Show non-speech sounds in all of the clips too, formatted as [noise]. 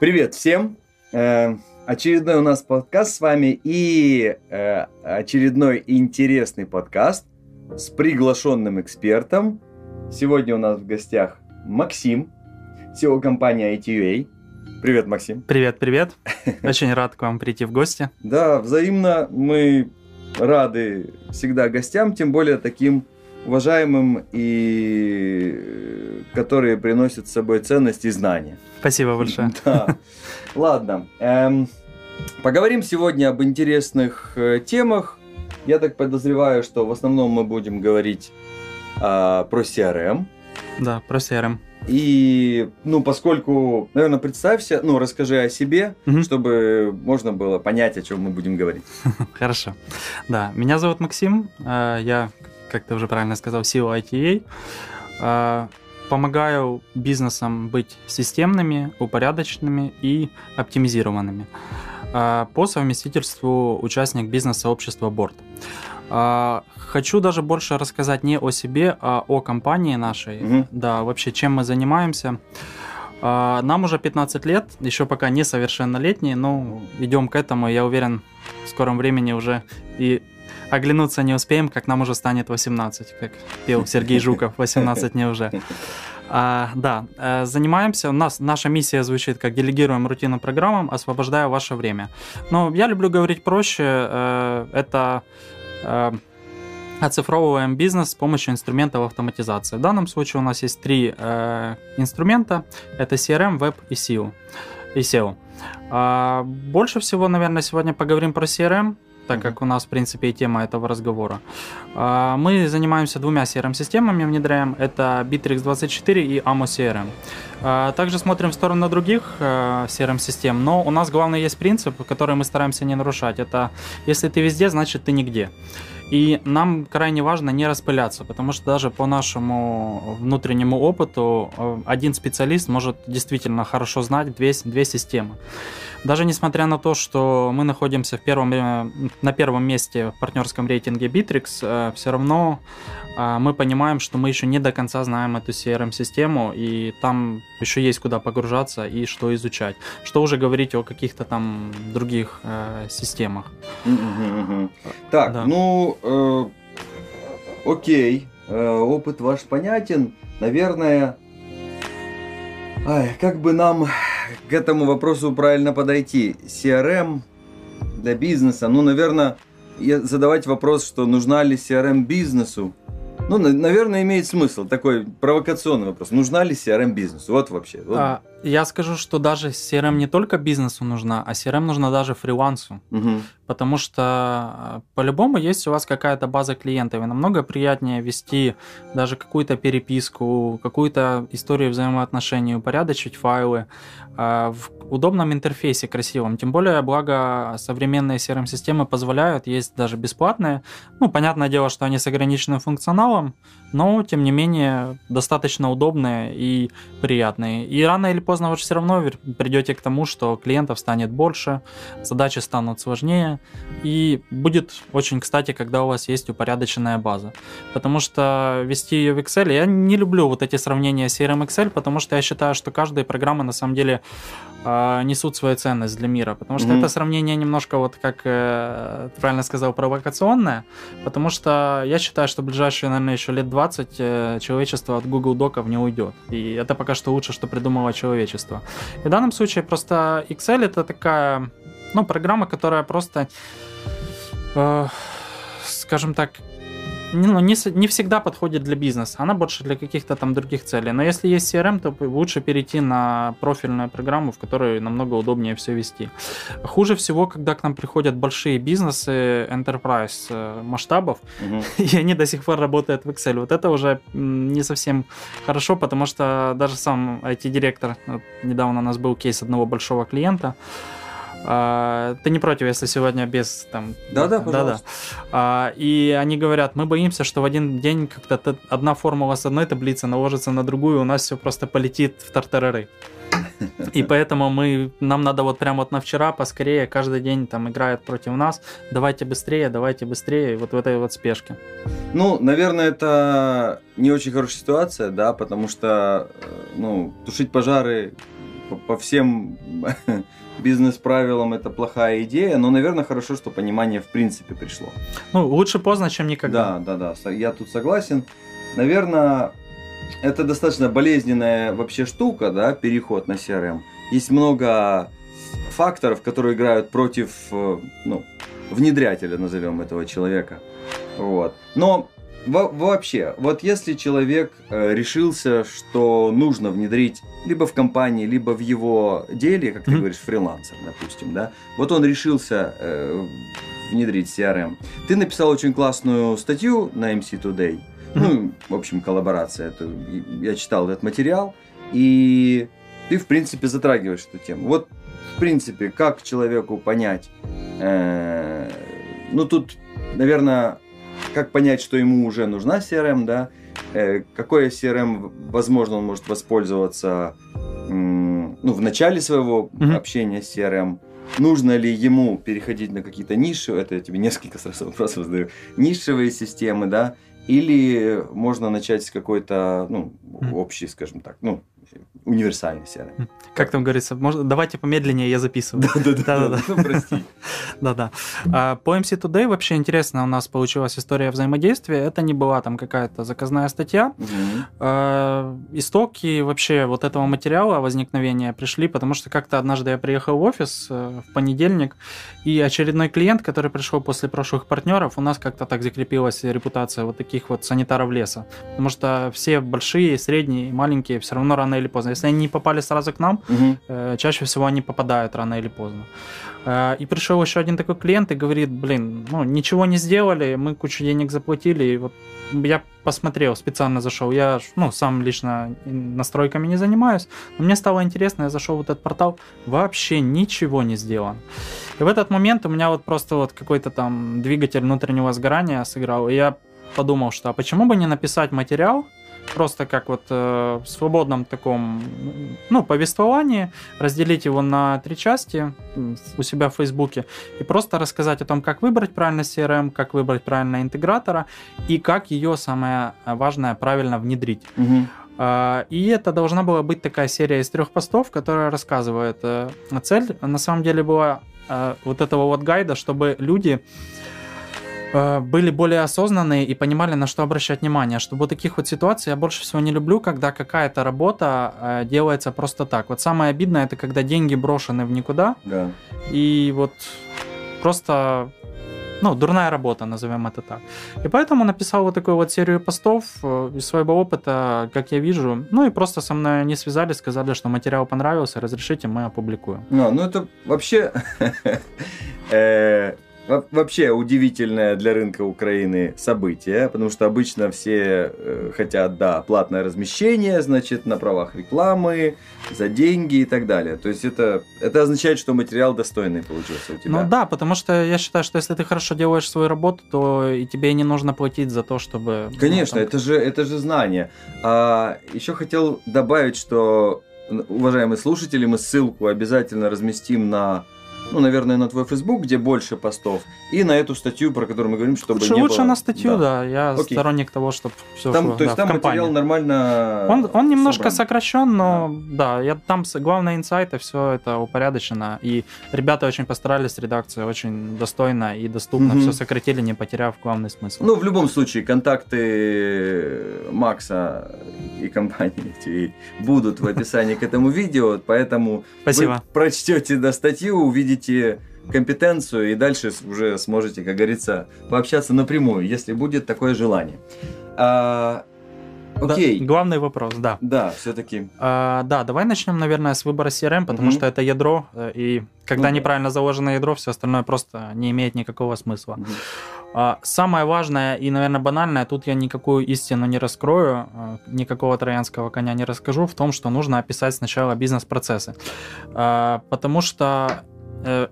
Привет всем! Э, очередной у нас подкаст с вами и э, очередной интересный подкаст с приглашенным экспертом. Сегодня у нас в гостях Максим, SEO компании ITUA. Привет, Максим. Привет, привет. [laughs] Очень рад к вам прийти в гости. Да, взаимно мы рады всегда гостям, тем более таким уважаемым и э, которые приносят с собой ценность и знания. Спасибо [laughs] большое. Да. Ладно. Эм, поговорим сегодня об интересных э, темах. Я так подозреваю, что в основном мы будем говорить э, про CRM. Да, про CRM. И, ну, поскольку, наверное, представься, ну, расскажи о себе, угу. чтобы можно было понять, о чем мы будем говорить. [laughs] Хорошо. Да, меня зовут Максим, э, я, как ты уже правильно сказал, CEO ITA. Э, помогаю бизнесам быть системными, упорядоченными и оптимизированными. Э, по совместительству участник бизнес-сообщества Борт. Хочу даже больше рассказать не о себе, а о компании нашей. Угу. Да, вообще, чем мы занимаемся. Нам уже 15 лет, еще пока не совершеннолетние, но идем к этому. Я уверен, в скором времени уже и оглянуться не успеем, как нам уже станет 18, как пел Сергей Жуков, [laughs] 18 не уже. А, да, э, занимаемся, у нас наша миссия звучит как делегируем рутинным программам, освобождая ваше время. Но я люблю говорить проще, э, это э, оцифровываем бизнес с помощью инструментов автоматизации. В данном случае у нас есть три э, инструмента. Это CRM, Web и SEO. И SEO. А, больше всего, наверное, сегодня поговорим про CRM, так как у нас, в принципе, и тема этого разговора. А, мы занимаемся двумя CRM-системами, внедряем. Это Bittrex24 и Amo CRM. А, также смотрим в сторону других э, CRM-систем, но у нас главный есть принцип, который мы стараемся не нарушать. Это если ты везде, значит ты нигде. И нам крайне важно не распыляться, потому что даже по нашему внутреннему опыту э, один специалист может действительно хорошо знать две, две системы. Даже несмотря на то, что мы находимся в первом, э, на первом месте в партнерском рейтинге Bittrex, э, все равно мы понимаем, что мы еще не до конца знаем эту CRM-систему, и там еще есть куда погружаться и что изучать. Что уже говорить о каких-то там других э, системах. Так, да. ну э, окей, э, опыт ваш понятен. Наверное, ай, как бы нам к этому вопросу правильно подойти? CRM для бизнеса, ну, наверное, задавать вопрос, что нужна ли CRM бизнесу, ну, наверное, имеет смысл такой провокационный вопрос. Нужна ли CRM бизнесу? Вот вообще. Вот. А, я скажу, что даже CRM не только бизнесу нужна, а CRM нужна даже фрилансу. Угу. Потому что а, по-любому есть у вас какая-то база клиентов, и намного приятнее вести даже какую-то переписку, какую-то историю взаимоотношений, упорядочить файлы э, в удобном интерфейсе, красивом. Тем более, благо современные CRM-системы позволяют, есть даже бесплатные. Ну, понятное дело, что они с ограниченным функционалом, но, тем не менее, достаточно удобные и приятные. И рано или поздно вы все равно придете к тому, что клиентов станет больше, задачи станут сложнее, и будет очень кстати, когда у вас есть упорядоченная база. Потому что вести ее в Excel, я не люблю вот эти сравнения с CRM Excel, потому что я считаю, что каждая программа на самом деле э, несут свою ценность для мира. Потому что mm-hmm. это сравнение немножко, вот как э, правильно сказал, провокационное. Потому что я считаю, что в ближайшие, наверное, еще лет 20 э, человечество от Google Доков не уйдет. И это пока что лучше, что придумало человечество. И в данном случае просто Excel это такая, ну, программа, которая просто, э, скажем так, ну, не, не всегда подходит для бизнеса, она больше для каких-то там других целей. Но если есть CRM, то лучше перейти на профильную программу, в которой намного удобнее все вести. Хуже всего, когда к нам приходят большие бизнесы, enterprise э, масштабов, угу. [laughs] и они до сих пор работают в Excel. Вот это уже не совсем хорошо, потому что даже сам IT-директор, вот недавно у нас был кейс одного большого клиента, а, ты не против, если сегодня без там... Да-да, пожалуйста. Да-да. А, и они говорят, мы боимся, что в один день как-то одна формула с одной таблицы наложится на другую, у нас все просто полетит в тартарары. И поэтому мы, нам надо вот прямо вот на вчера поскорее, каждый день там играют против нас, давайте быстрее, давайте быстрее, вот в этой вот спешке. Ну, наверное, это не очень хорошая ситуация, да, потому что, э, ну, тушить пожары по, по всем бизнес-правилам это плохая идея, но, наверное, хорошо, что понимание в принципе пришло. Ну, лучше поздно, чем никогда. Да, да, да, я тут согласен. Наверное, это достаточно болезненная вообще штука, да, переход на CRM. Есть много факторов, которые играют против, э, ну, внедрятеля, назовем этого человека. Вот. Но во вообще, вот если человек э, решился, что нужно внедрить либо в компании, либо в его деле, как ты mm-hmm. говоришь, фрилансер, допустим, да, вот он решился э, внедрить CRM. Ты написал очень классную статью на MC Today, mm-hmm. ну, в общем, коллаборация, это, я читал этот материал, и ты, в принципе, затрагиваешь эту тему. Вот, в принципе, как человеку понять, э, ну, тут, наверное, как понять, что ему уже нужна CRM, да, э, какое CRM, возможно, он может воспользоваться ну, в начале своего mm-hmm. общения с CRM, нужно ли ему переходить на какие-то ниши, это я тебе [laughs] несколько сразу вопросов задаю, нишевые системы, да, или можно начать с какой-то, ну, общей, скажем так, ну, универсальный CRM. Как там говорится, может, давайте помедленнее, я записываю. [laughs] Да-да-да, ну, прости. [laughs] Да-да. А, по MC Today вообще интересно у нас получилась история взаимодействия. Это не была там какая-то заказная статья. А, истоки вообще вот этого материала возникновения пришли, потому что как-то однажды я приехал в офис э, в понедельник, и очередной клиент, который пришел после прошлых партнеров, у нас как-то так закрепилась репутация вот таких вот санитаров леса. Потому что все большие, средние, маленькие все равно рано или поздно. Если они не попали сразу к нам, угу. э, чаще всего они попадают рано или поздно. Э, и пришел еще один такой клиент и говорит, блин, ну ничего не сделали, мы кучу денег заплатили, и вот я посмотрел, специально зашел. Я, ну, сам лично настройками не занимаюсь, но мне стало интересно, я зашел в этот портал, вообще ничего не сделано. И в этот момент у меня вот просто вот какой-то там двигатель внутреннего сгорания сыграл, и я подумал, что а почему бы не написать материал, просто как вот э, в свободном таком, ну, повествовании, разделить его на три части у себя в Фейсбуке и просто рассказать о том, как выбрать правильно CRM, как выбрать правильно интегратора и как ее, самое важное, правильно внедрить. Угу. И это должна была быть такая серия из трех постов, которая рассказывает. Э, цель на самом деле была э, вот этого вот гайда, чтобы люди Э, были более осознанные и понимали, на что обращать внимание. Чтобы вот таких вот ситуаций я больше всего не люблю, когда какая-то работа э, делается просто так. Вот самое обидное, это когда деньги брошены в никуда. Да. И вот просто ну, дурная работа, назовем это так. И поэтому написал вот такую вот серию постов э, из своего опыта, как я вижу. Ну и просто со мной не связались, сказали, что материал понравился, разрешите, мы опубликуем. Ну, ну это вообще [laughs] Вообще удивительное для рынка Украины событие, потому что обычно все э, хотят, да, платное размещение, значит, на правах рекламы, за деньги и так далее. То есть это, это означает, что материал достойный получился у тебя. Ну да, потому что я считаю, что если ты хорошо делаешь свою работу, то и тебе не нужно платить за то, чтобы... Конечно, ну, там... это, же, это же знание. А еще хотел добавить, что, уважаемые слушатели, мы ссылку обязательно разместим на ну, наверное, на твой Facebook, где больше постов, и на эту статью, про которую мы говорим, чтобы лучше, не лучше было... на статью, да. да. Я Окей. сторонник того, чтобы все там, шло, То есть да, там материал нормально Он, он немножко собран. сокращен, но да, да я, там главное инсайты, все это упорядочено, и ребята очень постарались, редакция очень достойно и доступно, угу. все сократили, не потеряв главный смысл. Ну, в любом случае, контакты Макса и компании будут в описании к этому видео, поэтому прочтете до статью, увидите компетенцию и дальше уже сможете, как говорится, пообщаться напрямую, если будет такое желание. А, окей. Да, главный вопрос, да. Да, все-таки. А, да, давай начнем, наверное, с выбора CRM, потому угу. что это ядро, э, и когда ну, неправильно заложено ядро, все остальное просто не имеет никакого смысла. Угу. А, самое важное и, наверное, банальное, тут я никакую истину не раскрою, а, никакого троянского коня не расскажу, в том, что нужно описать сначала бизнес-процессы. А, потому что Э,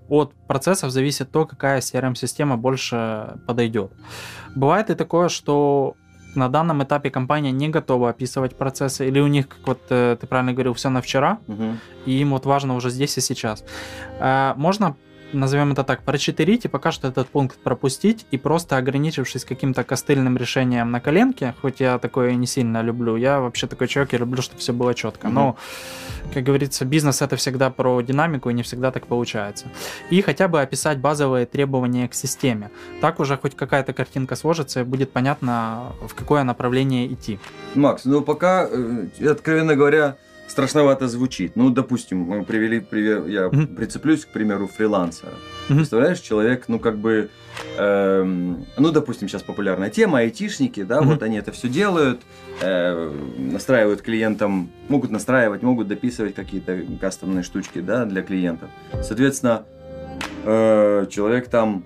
от процессов зависит то, какая CRM-система больше подойдет. Бывает и такое, что на данном этапе компания не готова описывать процессы, или у них, как вот э, ты правильно говорил, все на вчера, угу. и им вот важно уже здесь и сейчас. Э, можно назовем это так, прочетерить и пока что этот пункт пропустить и просто ограничившись каким-то костыльным решением на коленке, хоть я такое не сильно люблю, я вообще такой человек, я люблю, чтобы все было четко. Mm-hmm. Но, как говорится, бизнес это всегда про динамику и не всегда так получается. И хотя бы описать базовые требования к системе. Так уже хоть какая-то картинка сложится и будет понятно, в какое направление идти. Макс, ну пока, э, откровенно говоря, страшновато звучит. Ну, допустим, мы привели пример, я mm-hmm. прицеплюсь, к примеру, фрилансера. Mm-hmm. Представляешь, человек, ну, как бы, эм, ну, допустим, сейчас популярная тема, айтишники, да, mm-hmm. вот они это все делают, э, настраивают клиентам, могут настраивать, могут дописывать какие-то кастомные штучки, да, для клиентов. Соответственно, э, человек там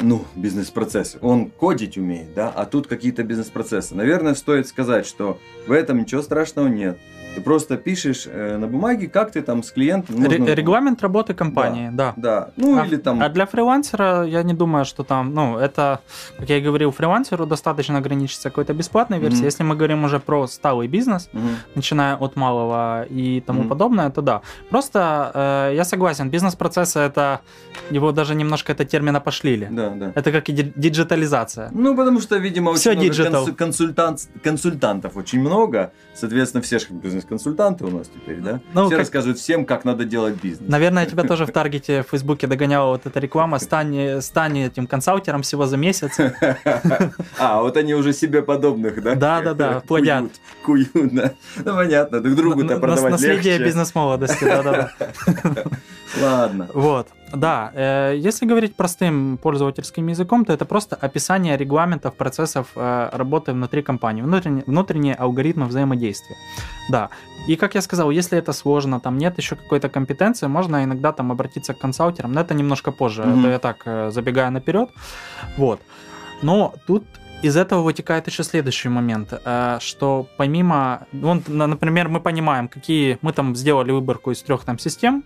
ну, бизнес-процессы. Он кодить умеет, да, а тут какие-то бизнес-процессы. Наверное, стоит сказать, что в этом ничего страшного нет. Ты просто пишешь э, на бумаге, как ты там с клиентом... Можно... Регламент работы компании, да. Да, да. ну а, или там... А для фрилансера я не думаю, что там, ну, это, как я и говорил, фрилансеру достаточно ограничиться какой-то бесплатной версией. Mm-hmm. Если мы говорим уже про сталый бизнес, mm-hmm. начиная от малого и тому mm-hmm. подобное, то да. Просто э, я согласен, бизнес-процессы это, его даже немножко это термина пошлили. Да, да. Это как и диджитализация. Ну, потому что, видимо, очень Все много консу- консультант, консультантов очень много, соответственно, все же бизнес консультанты у нас теперь, да? Ну, Все как... рассказывают всем, как надо делать бизнес. Наверное, тебя тоже в таргете в Фейсбуке догоняла вот эта реклама, стань, стань этим консалтером всего за месяц. [laughs] А, вот они уже себе подобных, да? Да, да, да, плодят. Куют, да. Ну, понятно, друг другу-то продавать Наследие бизнес-молодости, да-да-да. [laughs] Ладно. Вот. Да, э, если говорить простым пользовательским языком, то это просто описание регламентов, процессов э, работы внутри компании, внутренние, внутренние алгоритмы взаимодействия. Да. И как я сказал, если это сложно, там нет еще какой-то компетенции, можно иногда там обратиться к консалтерам, но это немножко позже, mm-hmm. это я так э, забегая наперед. Вот. Но тут из этого вытекает еще следующий момент, э, что помимо, ну, например, мы понимаем, какие мы там сделали выборку из трех там систем,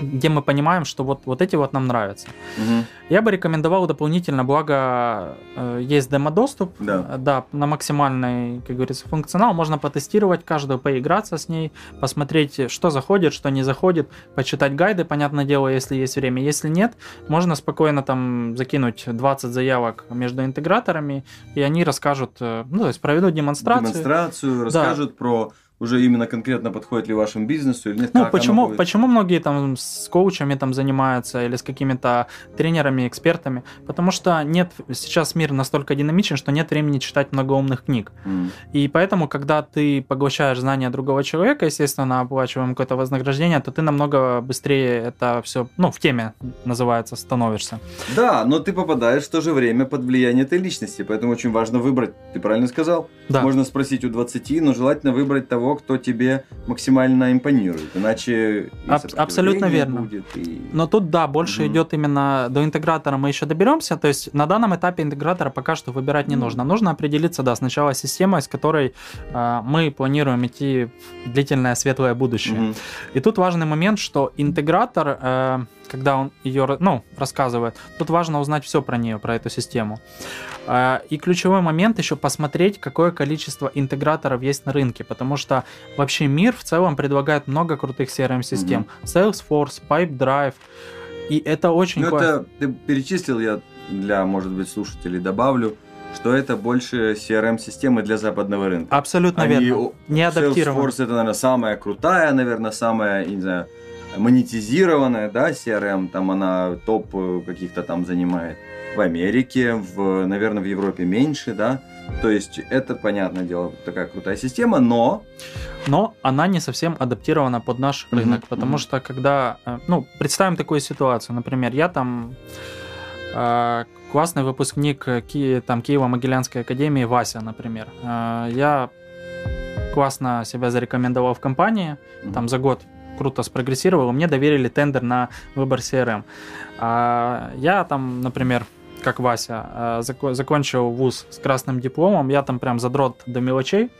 где мы понимаем, что вот, вот эти вот нам нравятся. Угу. Я бы рекомендовал дополнительно, благо э, есть демо-доступ, да. Э, да, на максимальный, как говорится, функционал, можно потестировать каждую, поиграться с ней, посмотреть, что заходит, что не заходит, почитать гайды, понятное дело, если есть время. Если нет, можно спокойно там закинуть 20 заявок между интеграторами, и они расскажут, э, ну, то есть проведут демонстрацию. Демонстрацию, расскажут да. про уже именно конкретно подходит ли вашему бизнесу или нет? Ну, почему, почему многие там с коучами там занимаются или с какими-то тренерами, экспертами? Потому что нет, сейчас мир настолько динамичен, что нет времени читать много умных книг. Mm. И поэтому, когда ты поглощаешь знания другого человека, естественно, оплачиваем какое-то вознаграждение, то ты намного быстрее это все, ну, в теме называется, становишься. Да, но ты попадаешь в то же время под влияние этой личности, поэтому очень важно выбрать, ты правильно сказал? Да. Можно спросить у 20, но желательно выбрать того, кто тебе максимально импонирует. Иначе Аб- абсолютно верно. Будет, и... Но тут да, больше угу. идет именно до интегратора мы еще доберемся. То есть на данном этапе интегратора пока что выбирать не нужно. Нужно определиться, да, сначала система, с которой э, мы планируем идти в длительное светлое будущее. Угу. И тут важный момент, что интегратор э, когда он ее ну, рассказывает, тут важно узнать все про нее, про эту систему. А, и ключевой момент еще посмотреть, какое количество интеграторов есть на рынке, потому что вообще мир в целом предлагает много крутых CRM-систем. Mm-hmm. Salesforce, Pipedrive, и это очень ну, это ты перечислил, я для, может быть, слушателей добавлю, что это больше CRM-системы для западного рынка. Абсолютно Они, верно. Не адаптированы. Salesforce это, наверное, самая крутая, наверное, самая, не знаю, монетизированная, да, CRM, там она топ э, каких-то там занимает. В Америке, в, наверное, в Европе меньше, да. То есть это, понятное дело, такая крутая система, но... Но она не совсем адаптирована под наш mm-hmm. рынок, потому mm-hmm. что когда... Э, ну, представим такую ситуацию, например, я там э, классный выпускник Ки, там, Киево-Могилянской академии Вася, например. Э, я классно себя зарекомендовал в компании, mm-hmm. там за год круто спрогрессировал, мне доверили тендер на выбор CRM. А я там, например, как Вася, а, закончил вуз с красным дипломом, я там прям задрот до мелочей,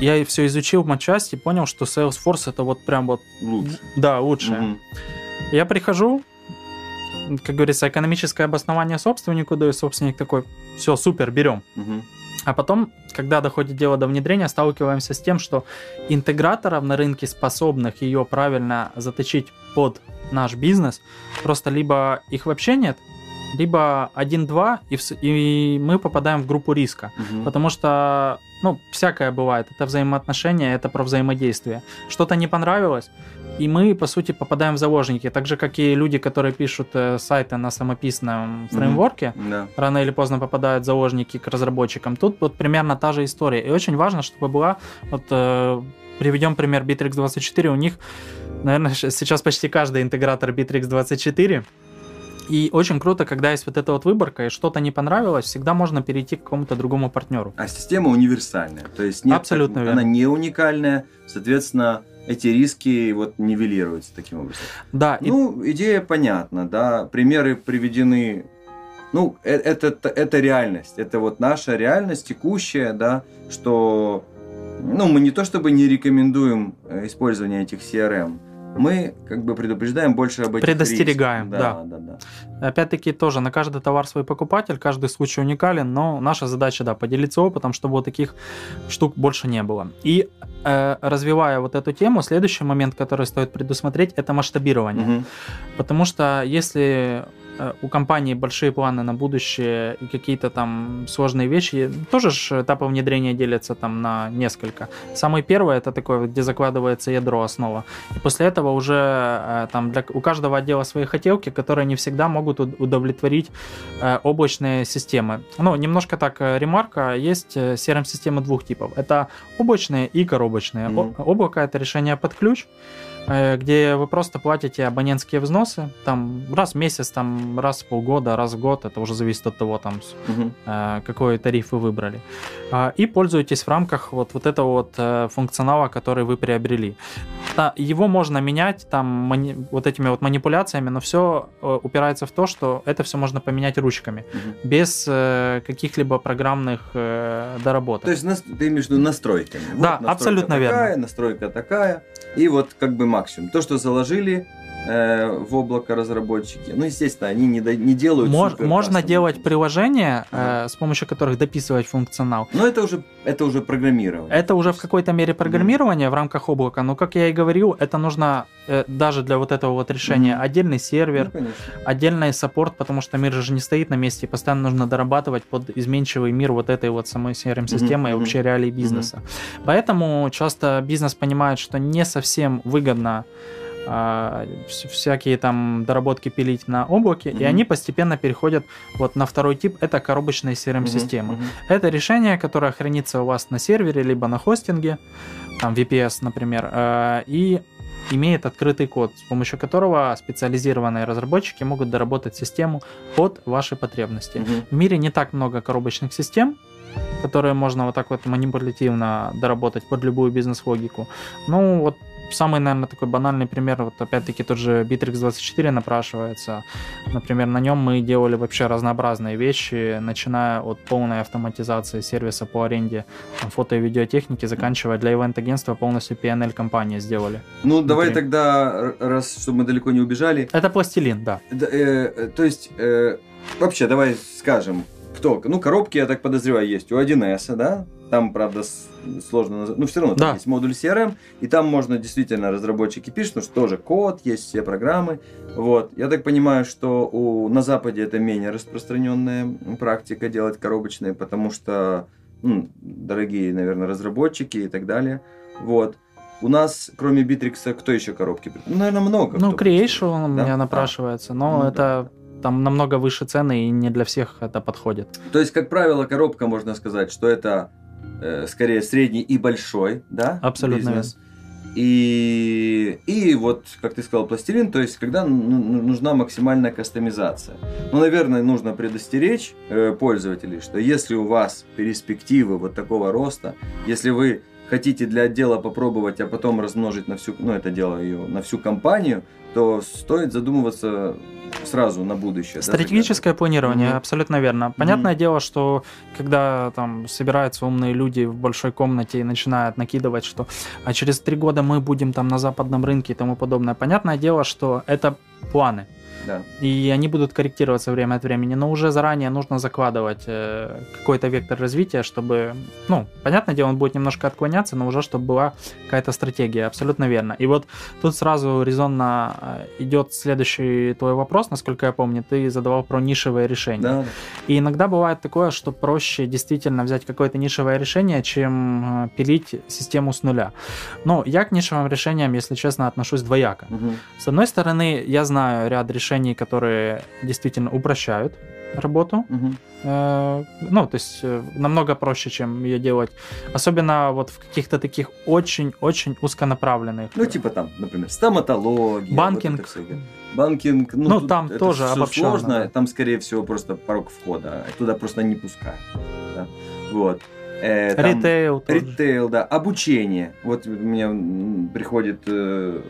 я все изучил матчасть и понял, что Salesforce это вот прям вот... Лучше. Да, лучше. Угу. Я прихожу, как говорится, экономическое обоснование собственнику даю, собственник такой, все, супер, берем. Угу. А потом, когда доходит дело до внедрения, сталкиваемся с тем, что интеграторов на рынке, способных ее правильно заточить под наш бизнес, просто либо их вообще нет, либо 1-2, и, и мы попадаем в группу риска. Угу. Потому что, ну, всякое бывает. Это взаимоотношения, это про взаимодействие. Что-то не понравилось, и мы, по сути, попадаем в заложники. Так же, как и люди, которые пишут э, сайты на самописном фреймворке, угу. да. рано или поздно попадают в заложники к разработчикам. Тут вот примерно та же история. И очень важно, чтобы была вот э, приведем пример Bittrex24. У них, наверное, сейчас почти каждый интегратор Bittrex24 и очень круто, когда есть вот эта вот выборка, и что-то не понравилось, всегда можно перейти к какому-то другому партнеру. А система универсальная, то есть нет, Абсолютно так, она не уникальная, соответственно, эти риски вот нивелируются таким образом. Да. Ну, и... идея понятна, да, примеры приведены ну, это, это, это реальность, это вот наша реальность текущая, да, что, ну, мы не то чтобы не рекомендуем э, использование этих CRM, мы как бы предупреждаем больше об этих Предостерегаем, рисках. да. да, да, да. Опять-таки тоже на каждый товар свой покупатель, каждый случай уникален, но наша задача, да, поделиться опытом, чтобы вот таких штук больше не было. И э, развивая вот эту тему, следующий момент, который стоит предусмотреть, это масштабирование. Угу. Потому что если у компании большие планы на будущее и какие-то там сложные вещи, тоже же этапы внедрения делятся там на несколько. Самый первый это такой, где закладывается ядро, основа. И после этого уже э, там для, у каждого отдела свои хотелки, которые не всегда могут удовлетворить э, облачные системы. Ну, немножко так ремарка, есть CRM-системы двух типов. Это облачные и коробочные. Mm-hmm. Облако это решение под ключ, Э, где вы просто платите абонентские взносы, там раз в месяц, там раз в полгода, раз в год, это уже зависит от того, там, угу. какой тариф вы выбрали, а, и пользуетесь в рамках вот, вот этого вот э, функционала, который вы приобрели. Его можно менять там вот этими вот манипуляциями, но все упирается в то, что это все можно поменять ручками, угу. без каких-либо программных доработок. То есть ты имеешь в виду настройками? Да, вот абсолютно такая, верно. Настройка такая, и вот как бы максимум. То, что заложили э, в облако разработчики, ну, естественно, они не, до, не делают... Мож, можно делать приложения, ага. э, с помощью которых дописывать функционал. Но это уже, это уже программирование. Это уже в какой-то мере программирование mm в рамках облака, но, как я и говорил, это нужно э, даже для вот этого вот решения mm отдельный сервер, ну, отдельный саппорт, потому что мир же не стоит на месте, и постоянно нужно дорабатывать под изменчивый мир вот этой вот самой CRM-системы mm-hmm. и вообще реалий бизнеса. Mm-hmm. Поэтому часто бизнес понимает, что не совсем выгодно всякие там доработки пилить на облаке, mm-hmm. и они постепенно переходят вот на второй тип, это коробочные CRM-системы. Mm-hmm. Это решение, которое хранится у вас на сервере, либо на хостинге, там VPS, например, а, и имеет открытый код, с помощью которого специализированные разработчики могут доработать систему под ваши потребности. Mm-hmm. В мире не так много коробочных систем, которые можно вот так вот манипулятивно доработать под любую бизнес-логику. Ну, вот самый, наверное, такой банальный пример, вот опять-таки тот же Bittrex 24 напрашивается. Например, на нем мы делали вообще разнообразные вещи, начиная от полной автоматизации сервиса по аренде там, фото и видеотехники, заканчивая для ивент-агентства полностью PNL компании сделали. Ну, Внутри. давай тогда, раз, чтобы мы далеко не убежали. Это пластилин, да. да э, то есть, э, вообще, давай скажем, кто? Ну, коробки, я так подозреваю, есть у 1С, да? Там, правда, сложно назвать. Ну, все равно, да. есть модуль CRM, и там можно действительно разработчики пишут, что тоже код, есть все программы. Вот. Я так понимаю, что у, на Западе это менее распространенная практика делать коробочные, потому что ну, дорогие, наверное, разработчики и так далее. Вот. У нас, кроме Bittrex, кто еще коробки? Ну, наверное, много. Ну, Creation у меня напрашивается, но ну, это да там намного выше цены, и не для всех это подходит. То есть, как правило, коробка, можно сказать, что это э, скорее средний и большой, да? Абсолютно. Бизнес. И, и вот, как ты сказал, пластилин, то есть, когда нужна максимальная кастомизация. Ну, наверное, нужно предостеречь э, пользователей, что если у вас перспективы вот такого роста, если вы хотите для отдела попробовать, а потом размножить на всю, ну, это дело ее, на всю компанию, то стоит задумываться сразу на будущее. Стратегическое да, планирование, mm-hmm. абсолютно верно. Понятное mm-hmm. дело, что когда там собираются умные люди в большой комнате и начинают накидывать, что а через три года мы будем там на западном рынке и тому подобное. Понятное дело, что это планы. Да. И они будут корректироваться время от времени, но уже заранее нужно закладывать э, какой-то вектор развития, чтобы, ну, понятное дело, он будет немножко отклоняться, но уже чтобы была какая-то стратегия, абсолютно верно. И вот тут сразу резонно э, идет следующий твой вопрос, насколько я помню, ты задавал про нишевые решения. Да. И иногда бывает такое, что проще действительно взять какое-то нишевое решение, чем э, пилить систему с нуля. Но я к нишевым решениям, если честно, отношусь двояко. Угу. С одной стороны, я знаю ряд решений, которые действительно упрощают работу. Угу. Э, Ну, то есть э, намного проще, чем ее делать. Особенно вот в каких-то таких очень-очень узконаправленных. Ну, типа там, например, стоматология. Банкинг. вот. Банкинг, ну, Ну, там тоже всё обобщённо, сложно, да. там, скорее всего, просто порог входа, туда просто не пускают. да. Вот. Э, там Ритейл тоже. Ритейл, да. Обучение. Вот у меня м, приходит э,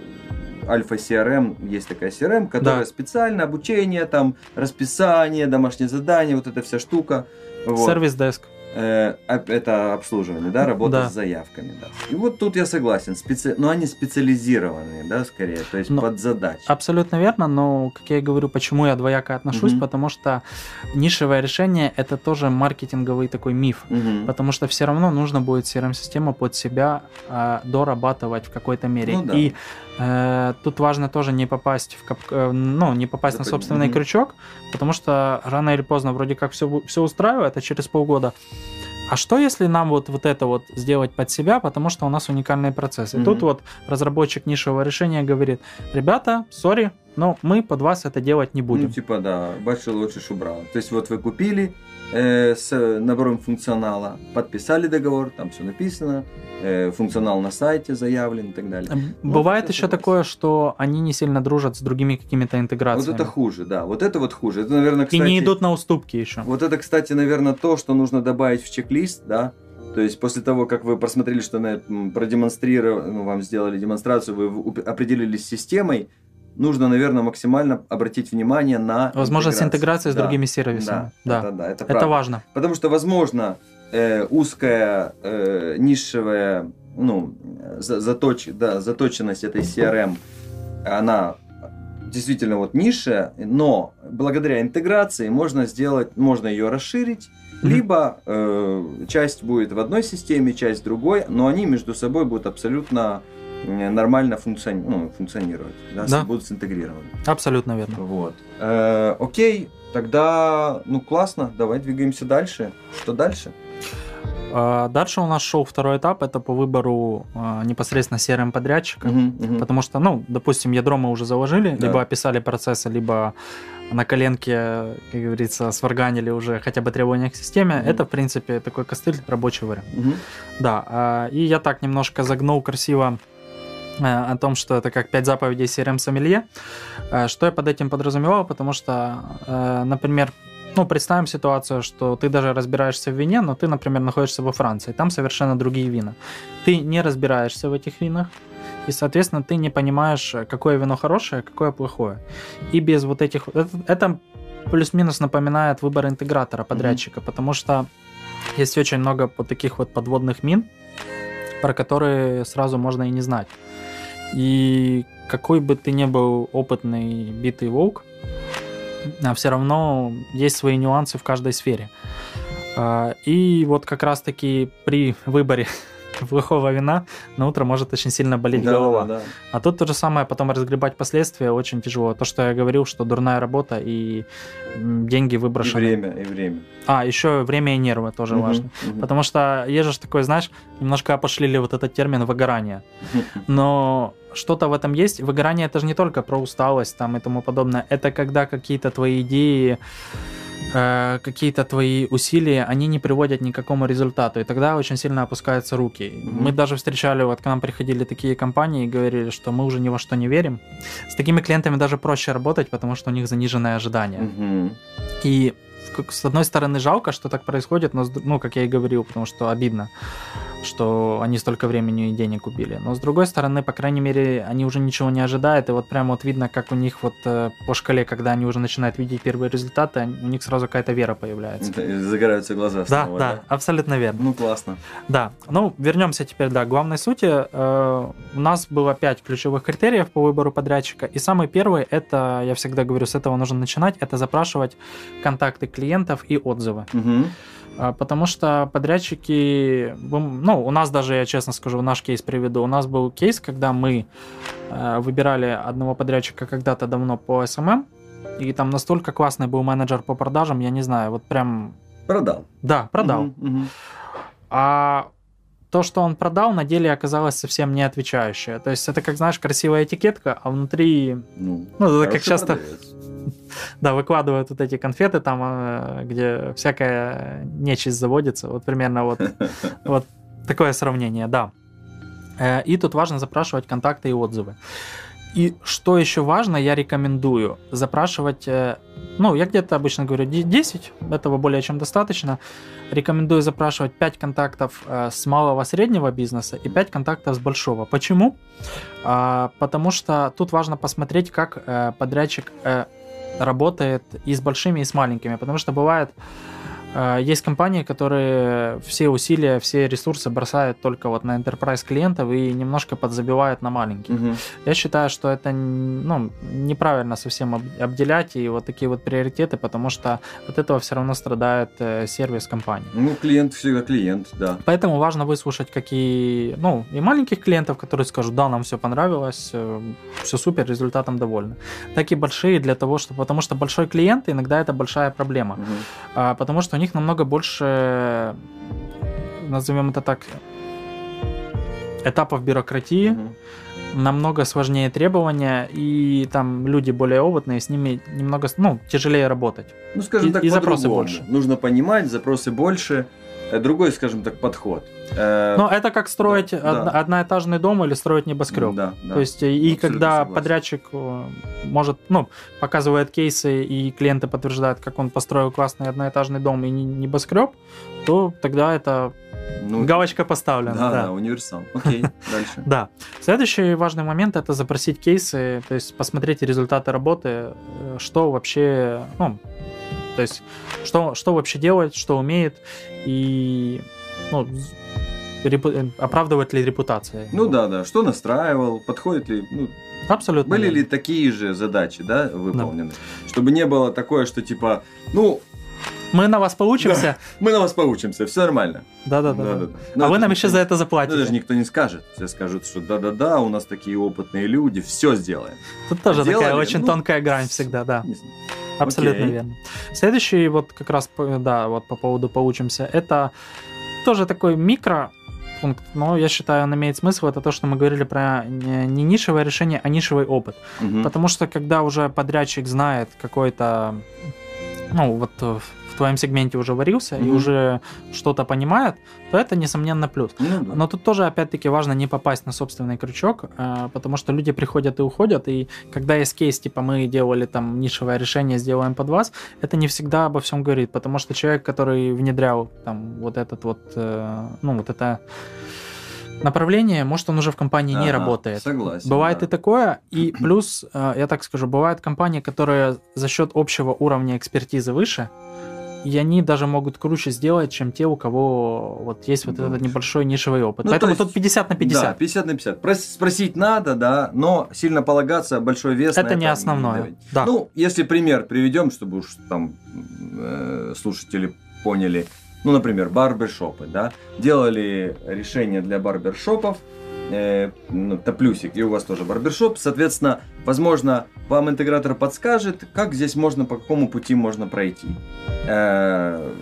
Альфа CRM, есть такая CRM, которая Да. специально обучение, там расписание, домашние задания, вот эта вся штука. Вот. Сервис-деск. Э, это обслуживание, да, работа Да. с заявками, да. И вот тут я согласен, специ... но они специализированные, да, скорее, то есть Но- под задачи. Абсолютно верно, но, как я и говорю, почему я двояко отношусь, Мгм. потому что нишевое решение это тоже маркетинговый такой миф. Мгм. Потому что все равно нужно будет CRM-систему под себя а, дорабатывать в какой-то мере. Ну да. И э, тут важно тоже не попасть в кап- э, ну, не попасть на Запад- собственный мгм. крючок, потому что рано или поздно вроде как все, все устраивает, а через полгода. А что если нам вот, вот это вот сделать под себя, потому что у нас уникальный процесс? И Мгм. тут вот разработчик нишевого решения говорит, ребята, сори, но мы под вас это делать не будем. Ну, типа, да, больше лучше убрал. То есть вот вы купили э, с набором функционала, подписали договор, там все написано, э, функционал на сайте заявлен и так далее. Ну, Бывает это еще согласен. такое, что они не сильно дружат с другими какими-то Вот интеграциями. это хуже, да. Вот это вот хуже. Это, наверное, И кстати... не идут на уступки еще. Вот это, кстати, наверное, то, что нужно добавить в чек-лист, да. То есть после того, как вы посмотрели, что на, продемонстрировали, ну, вам сделали демонстрацию, вы определились с системой, нужно, наверное, максимально обратить внимание на Возможность интеграции с Да, другими сервисами. Да, Это, да, это, это правда. важно. Потому что, возможно, э, узкая э, нишевая, ну, за- заточ, да, заточенность этой CRM, она действительно вот ниша, но благодаря интеграции можно сделать, можно ее расширить, Мгм. либо э, часть будет в одной системе, часть в другой, но они между собой будут абсолютно нормально функциони- ну, функционировать, да, Да. будут синтегрированы. Абсолютно верно. Вот. Э, окей, тогда, ну классно, давай двигаемся дальше. Что дальше? А, Дальше у нас шел второй этап, это по выбору а, непосредственно CRM подрядчика. Мгм, мгм. Потому что, ну, допустим, ядро мы уже заложили, Да. либо описали процессы, либо на коленке, как говорится, сварганили уже хотя бы требования к системе. Мгм. Это, в принципе, такой костыль рабочий вариант. Мгм. Да, а, и я так немножко загнул красиво э, о том, что это как пять заповедей CRM сомелье. Э, Что я под этим подразумевал, потому что, э, например, ну, представим ситуацию, что ты даже разбираешься в вине, но ты, например, находишься во Франции, там совершенно другие вина. Ты не разбираешься в этих винах, и, соответственно, ты не понимаешь, какое вино хорошее, какое плохое. И без вот этих... Это, это плюс-минус напоминает выбор интегратора, подрядчика, потому что есть очень много вот таких вот подводных мин, про которые сразу можно и не знать. И какой бы ты ни был опытный битый волк, а все равно есть свои нюансы в каждой сфере. А, И вот как раз-таки при выборе [laughs] плохого вина на утро может очень сильно болеть Да, голова. да, да. А тут то же самое, потом разгребать последствия очень тяжело. То, что я говорил, что дурная работа и деньги И выброшены. время, и время. А, еще время и нервы тоже Мгм, важно. мгм. Потому что есть же такой, знаешь, немножко опошлили вот этот термин выгорание. [laughs] Но что-то в этом есть. Выгорание это же не только про усталость там и тому подобное. Это когда какие-то твои идеи, э, какие-то твои усилия, они не приводят ни к какому результату. И тогда очень сильно опускаются руки. Мгм. Мы даже встречали, вот к нам приходили такие компании и говорили, что мы уже ни во что не верим. С такими клиентами даже проще работать, потому что у них заниженное ожидание. Мгм. И с одной стороны жалко, что так происходит, но ну, как я и говорил, потому что обидно. Что они столько времени и денег убили. Но с другой стороны, по крайней мере, они уже ничего не ожидают, и вот прямо вот видно, как у них вот э, по шкале, когда они уже начинают видеть первые результаты, у них сразу какая-то вера появляется. Загораются глаза. Да, снова, да, да, абсолютно верно. Ну, классно. Да, ну, вернемся теперь, да, к главной сути. Э, у нас было пять ключевых критериев по выбору подрядчика, и самый первый, это, я всегда говорю, с этого нужно начинать, это запрашивать контакты клиентов и отзывы. Угу. Потому что подрядчики, ну, у нас даже, я честно скажу, наш кейс приведу. У нас был кейс, когда мы э, выбирали одного подрядчика когда-то давно по SMM, и там настолько классный был менеджер по продажам, я не знаю, вот прям... Продал. Да, продал. Угу, угу. А то, что он продал, на деле оказалось совсем не отвечающее. То есть это, как знаешь, красивая этикетка, а внутри... Ну, ну это как часто... Продавец. Да, выкладывают вот эти конфеты там, э, где всякая нечисть заводится. Вот примерно вот, [laughs] вот такое сравнение, да. Э, и тут важно запрашивать контакты и отзывы. И что еще важно, я рекомендую запрашивать, э, ну, я где-то обычно говорю 10, этого более чем достаточно. Рекомендую запрашивать 5 контактов с малого среднего бизнеса и 5 контактов с большого. Почему? А, потому что тут важно посмотреть, как подрядчик работает и с большими, и с маленькими, потому что бывает есть компании, которые все усилия, все ресурсы бросают только вот на enterprise клиентов и немножко подзабивают на маленьких. Угу. Я считаю, что это ну, неправильно совсем обделять и вот такие вот приоритеты, потому что от этого все равно страдает э, сервис компании. Ну, клиент всегда клиент, да. Поэтому важно выслушать какие, ну, и маленьких клиентов, которые скажут, да, нам все понравилось, э, все супер, результатом довольны. Так и большие для того, что, потому что большой клиент иногда это большая проблема, угу. потому что у них намного больше, назовем это так, этапов бюрократии, угу. намного сложнее требования, и там люди более опытные, с ними немного, ну, тяжелее работать. Ну, скажем и, так, и запросы больше. Нужно понимать, запросы больше, другой, скажем так, подход. Э, Но это как строить да, од- да. одноэтажный дом или строить небоскреб. Да, да, То есть и когда согласен. подрядчик э, может, ну, показывает кейсы и клиенты подтверждают, как он построил классный одноэтажный дом и небоскреб, то тогда это ну, галочка поставлена. Да, да, да универсал. Окей, [laughs] дальше. Да. Следующий важный момент это запросить кейсы, то есть посмотреть результаты работы, что вообще, ну, то есть, что, что вообще делает, что умеет, и ну, репу... оправдывает ли репутация. Ну да, да. Что настраивал, подходит ли. Ну, Абсолютно. Были ли такие же задачи, да, выполнены? Да. Чтобы не было такое, что типа, ну, мы на вас поучимся. [laughs] Да, мы на вас поучимся, все нормально. Да-да-да. А вы нам еще за это заплатите. даже никто не скажет. Все скажут, что да-да-да, у нас такие опытные люди, все сделаем. Тут тоже такая очень ну, тонкая грань всегда, да. Абсолютно Окей. верно. Следующий вот как раз, да, вот по поводу поучимся, это тоже такой микро пункт, но я считаю, он имеет смысл. Это то, что мы говорили про не нишевое решение, а нишевый опыт. Угу. Потому что когда уже подрядчик знает какой-то, ну вот твоем сегменте уже варился mm-hmm. и уже что-то понимает, то это, несомненно, плюс. Mm-hmm. Но тут тоже, опять-таки, важно не попасть на собственный крючок, э, потому что люди приходят и уходят, и когда есть кейс, типа, мы делали там нишевое решение, сделаем под вас, это не всегда обо всем говорит, потому что человек, который внедрял там вот этот вот, э, ну, вот это направление, может, он уже в компании ага, не работает. Согласен. Бывает да. и такое. И [clears throat] плюс, э, я так скажу, бывают компании, которые за счет общего уровня экспертизы выше, и они даже могут круче сделать, чем те, у кого вот есть вот этот небольшой нишевый опыт. Ну, Поэтому есть, тут 50 на 50. Да, 50 на 50. Прос- спросить надо, да, но сильно полагаться большой вес это не основное. Да. Ну, если пример приведем, чтобы уж там э, слушатели поняли. Ну, например, барбершопы, да, делали решение для барбершопов, э, ну, это плюсик, и у вас тоже барбершоп, соответственно, возможно, вам интегратор подскажет, как здесь можно, по какому пути можно пройти. Э,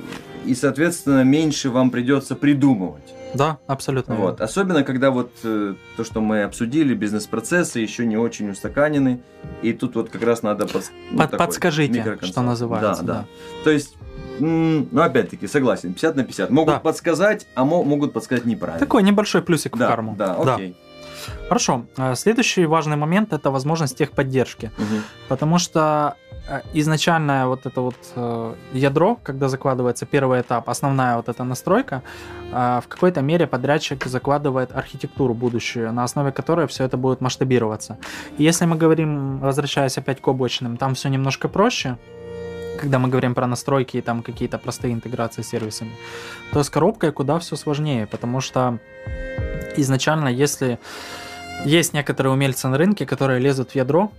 и, соответственно, меньше вам придется придумывать. Да, абсолютно. Вот. Особенно, когда вот э, то, что мы обсудили, бизнес-процессы еще не очень устаканены, и тут вот как раз надо... Под, ну, Под, подскажите, что называется. Да, да, да. То есть ну, опять-таки, согласен, 50 на 50. Могут да. подсказать, а могут подсказать неправильно. Такой небольшой плюсик да, в карму. Да, окей. Да. Хорошо. Э, следующий важный момент это возможность техподдержки. Угу. Потому что э, изначальное вот это вот э, ядро, когда закладывается первый этап, основная вот эта настройка, э, в какой-то мере подрядчик закладывает архитектуру будущую, на основе которой все это будет масштабироваться. И если мы говорим, возвращаясь опять к облачным, там все немножко проще, когда мы говорим про настройки и там какие-то простые интеграции с сервисами, то с коробкой куда все сложнее, потому что изначально, если есть некоторые умельцы на рынке, которые лезут в ядро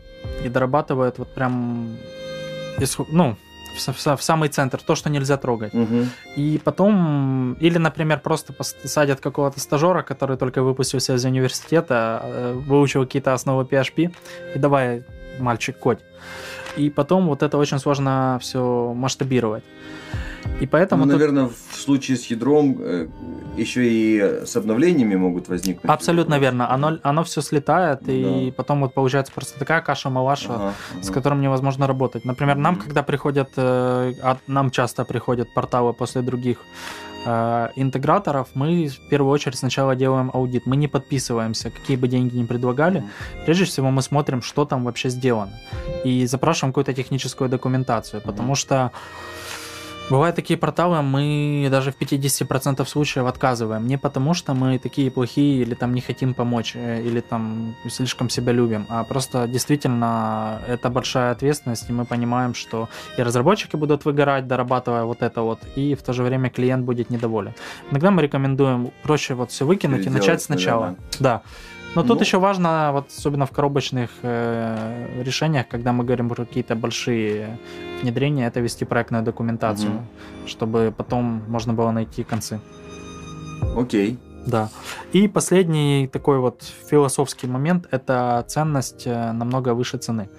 и дорабатывают вот прям ну, в, в, самый центр, то, что нельзя трогать. Угу. И потом, или, например, просто садят какого-то стажера, который только выпустился из университета, э, выучил какие-то основы PHP, и давай, мальчик, кодь. И потом вот это очень сложно все масштабировать. И поэтому... Ну, тут... наверное, в случае с ядром э, еще и с обновлениями могут возникнуть. Абсолютно верно. Оно, оно все слетает, да. и потом вот получается просто такая каша-малаша, ага, ага. с которым невозможно работать. Например, нам, mm-hmm. когда приходят, э, а нам часто приходят порталы после других интеграторов, мы в первую очередь сначала делаем аудит. Мы не подписываемся, какие бы деньги ни предлагали. Прежде всего мы смотрим, что там вообще сделано. И запрашиваем какую-то техническую документацию, потому что Бывают такие порталы, мы даже в 50% случаев отказываем. Не потому, что мы такие плохие или там не хотим помочь, э, или там слишком себя любим, а просто действительно это большая ответственность, и мы понимаем, что и разработчики будут выгорать, дорабатывая вот это вот, и в то же время клиент будет недоволен. Иногда мы рекомендуем проще вот все выкинуть и начать сначала. Наверное. Да. Но ну, тут еще важно, вот особенно в коробочных э, решениях, когда мы говорим про какие-то большие внедрения, это вести проектную документацию, угу. чтобы потом можно было найти концы. Окей. Да. И последний такой вот философский момент – это ценность э, намного выше цены.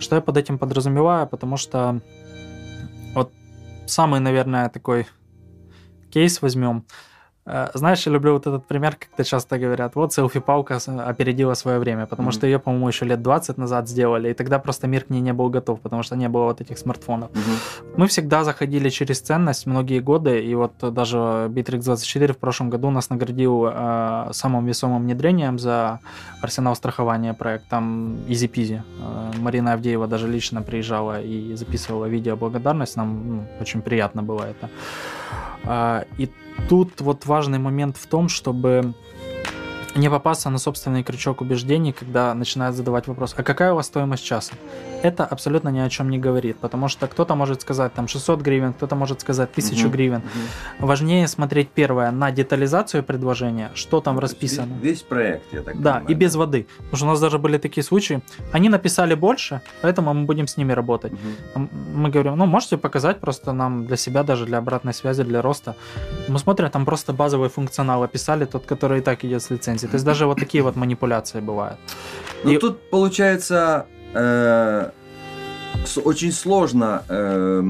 Что я под этим подразумеваю? Потому что вот самый, наверное, такой кейс возьмем – знаешь, я люблю вот этот пример, когда часто говорят, вот селфи-палка опередила свое время, потому mm-hmm. что ее, по-моему, еще лет 20 назад сделали, и тогда просто мир к ней не был готов, потому что не было вот этих смартфонов. Mm-hmm. Мы всегда заходили через ценность многие годы, и вот даже Bittrex24 в прошлом году нас наградил э, самым весомым внедрением за арсенал страхования проект, там Easy Peasy. Э, Марина Авдеева даже лично приезжала и записывала видео благодарность, нам ну, очень приятно было это. Э, и тут вот важный момент в том, чтобы не попасться на собственный крючок убеждений, когда начинают задавать вопрос, а какая у вас стоимость часа? Это абсолютно ни о чем не говорит, потому что кто-то может сказать там 600 гривен, кто-то может сказать 1000 угу, гривен. Угу. Важнее смотреть первое на детализацию предложения, что там ну, расписано. Весь, весь проект, я так Да, понимаю, и без воды. Потому что у нас даже были такие случаи, они написали больше, поэтому мы будем с ними работать. Угу. Мы говорим, ну можете показать просто нам для себя, даже для обратной связи, для роста. Мы смотрим, там просто базовый функционал описали, тот, который и так идет с лицензией лицензии. То есть даже вот такие вот манипуляции бывают. Ну и... тут получается э, очень сложно э,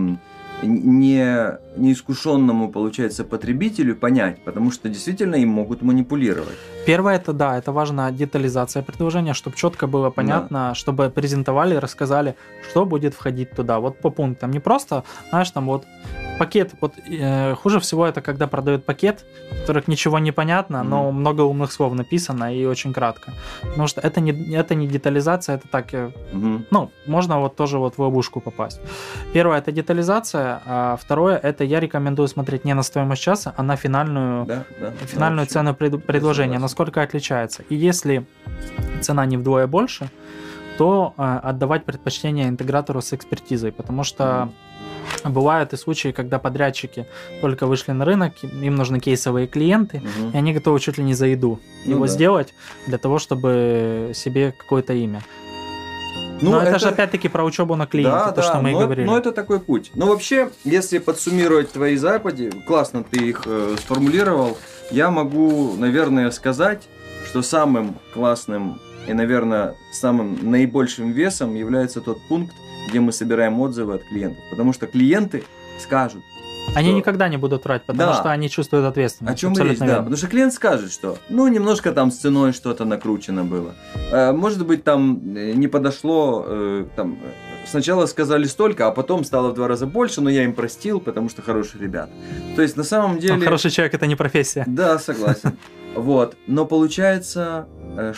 не неискушенному, получается, потребителю понять, потому что действительно им могут манипулировать. Первое это да, это важна детализация предложения, чтобы четко было понятно, да. чтобы презентовали, рассказали, что будет входить туда. Вот по пунктам. Не просто, знаешь, там вот пакет, вот э, хуже всего это когда продают пакет, в которых ничего не понятно, mm-hmm. но много умных слов написано и очень кратко. Потому что это не, это не детализация, это так, mm-hmm. ну, можно вот тоже вот в ловушку попасть. Первое это детализация, а второе это я рекомендую смотреть не на стоимость часа, а на финальную, да, да, финальную да, цену пред, предложения, насколько отличается. И если цена не вдвое больше, то э, отдавать предпочтение интегратору с экспертизой, потому что mm-hmm Бывают и случаи, когда подрядчики только вышли на рынок, им нужны кейсовые клиенты, угу. и они готовы чуть ли не за еду ну, его да. сделать для того, чтобы себе какое-то имя. Ну, но это, это же опять-таки про учебу на клиенте, да, то, да, что мы но, и говорили. Но это такой путь. Но вообще, если подсуммировать твои запади, классно ты их э, сформулировал, я могу, наверное, сказать, что самым классным и, наверное, самым наибольшим весом является тот пункт, где мы собираем отзывы от клиентов. Потому что клиенты скажут, Они что... никогда не будут врать, потому да. что они чувствуют ответственность. О чем речь, верно. да. Потому что клиент скажет, что ну немножко там с ценой что-то накручено было. Э, может быть, там э, не подошло, э, там сначала сказали столько, а потом стало в два раза больше, но я им простил, потому что хорошие ребята. То есть на самом деле... Но хороший человек это не профессия. Да, согласен. [laughs] Вот. Но получается,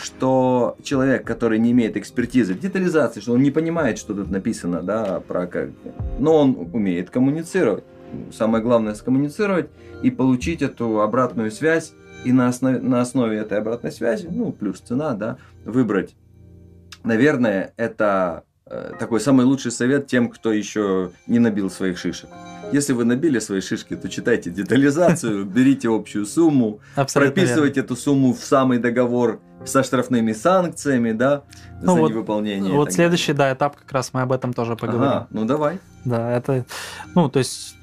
что человек, который не имеет экспертизы в детализации, что он не понимает, что тут написано, да, про как, но он умеет коммуницировать самое главное скоммуницировать и получить эту обратную связь, и на основе, на основе этой обратной связи, ну, плюс цена, да, выбрать. Наверное, это э, такой самый лучший совет тем, кто еще не набил своих шишек. Если вы набили свои шишки, то читайте детализацию, [laughs] берите общую сумму, прописывайте эту сумму в самый договор со штрафными санкциями, да, ну за вот, невыполнение. Вот следующий, да, этап как раз мы об этом тоже поговорим. Ага, ну давай. Да, это, ну, то есть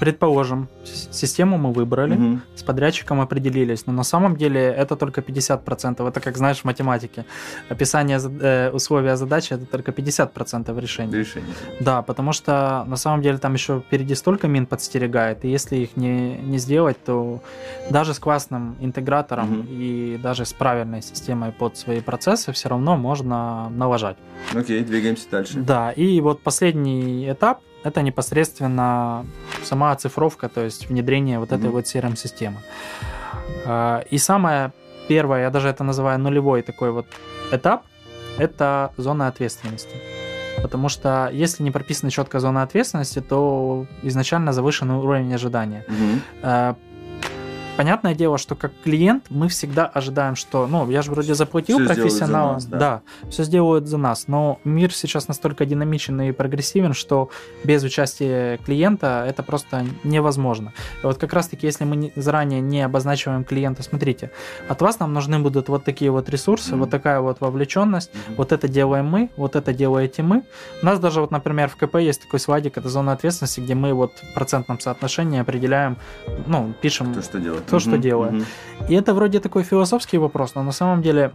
Предположим, систему мы выбрали, угу. с подрядчиком определились, но на самом деле это только 50%. Это как знаешь в математике. Описание э, условия задачи это только 50% решения. Решение. Да, потому что на самом деле там еще впереди столько мин подстерегает, и если их не, не сделать, то даже с классным интегратором угу. и даже с правильной системой под свои процессы все равно можно налажать. Окей, двигаемся дальше. Да, и вот последний этап это непосредственно сама оцифровка, то есть внедрение вот этой mm-hmm. вот CRM-системы. А, и самое первое, я даже это называю нулевой такой вот этап, это зона ответственности. Потому что если не прописана четкая зона ответственности, то изначально завышенный уровень ожидания. Угу. Понятное дело, что как клиент мы всегда ожидаем, что, ну, я же вроде заплатил все профессионалам, да. да, все сделают за нас, но мир сейчас настолько динамичен и прогрессивен, что без участия клиента это просто невозможно. И вот как раз-таки, если мы заранее не обозначиваем клиента, смотрите, от вас нам нужны будут вот такие вот ресурсы, mm-hmm. вот такая вот вовлеченность, mm-hmm. вот это делаем мы, вот это делаете мы. У нас даже вот, например, в КП есть такой слайдик, это зона ответственности, где мы вот в процентном соотношении определяем, ну, пишем... То, что делать то, что делаю. И это вроде такой философский вопрос, но на самом деле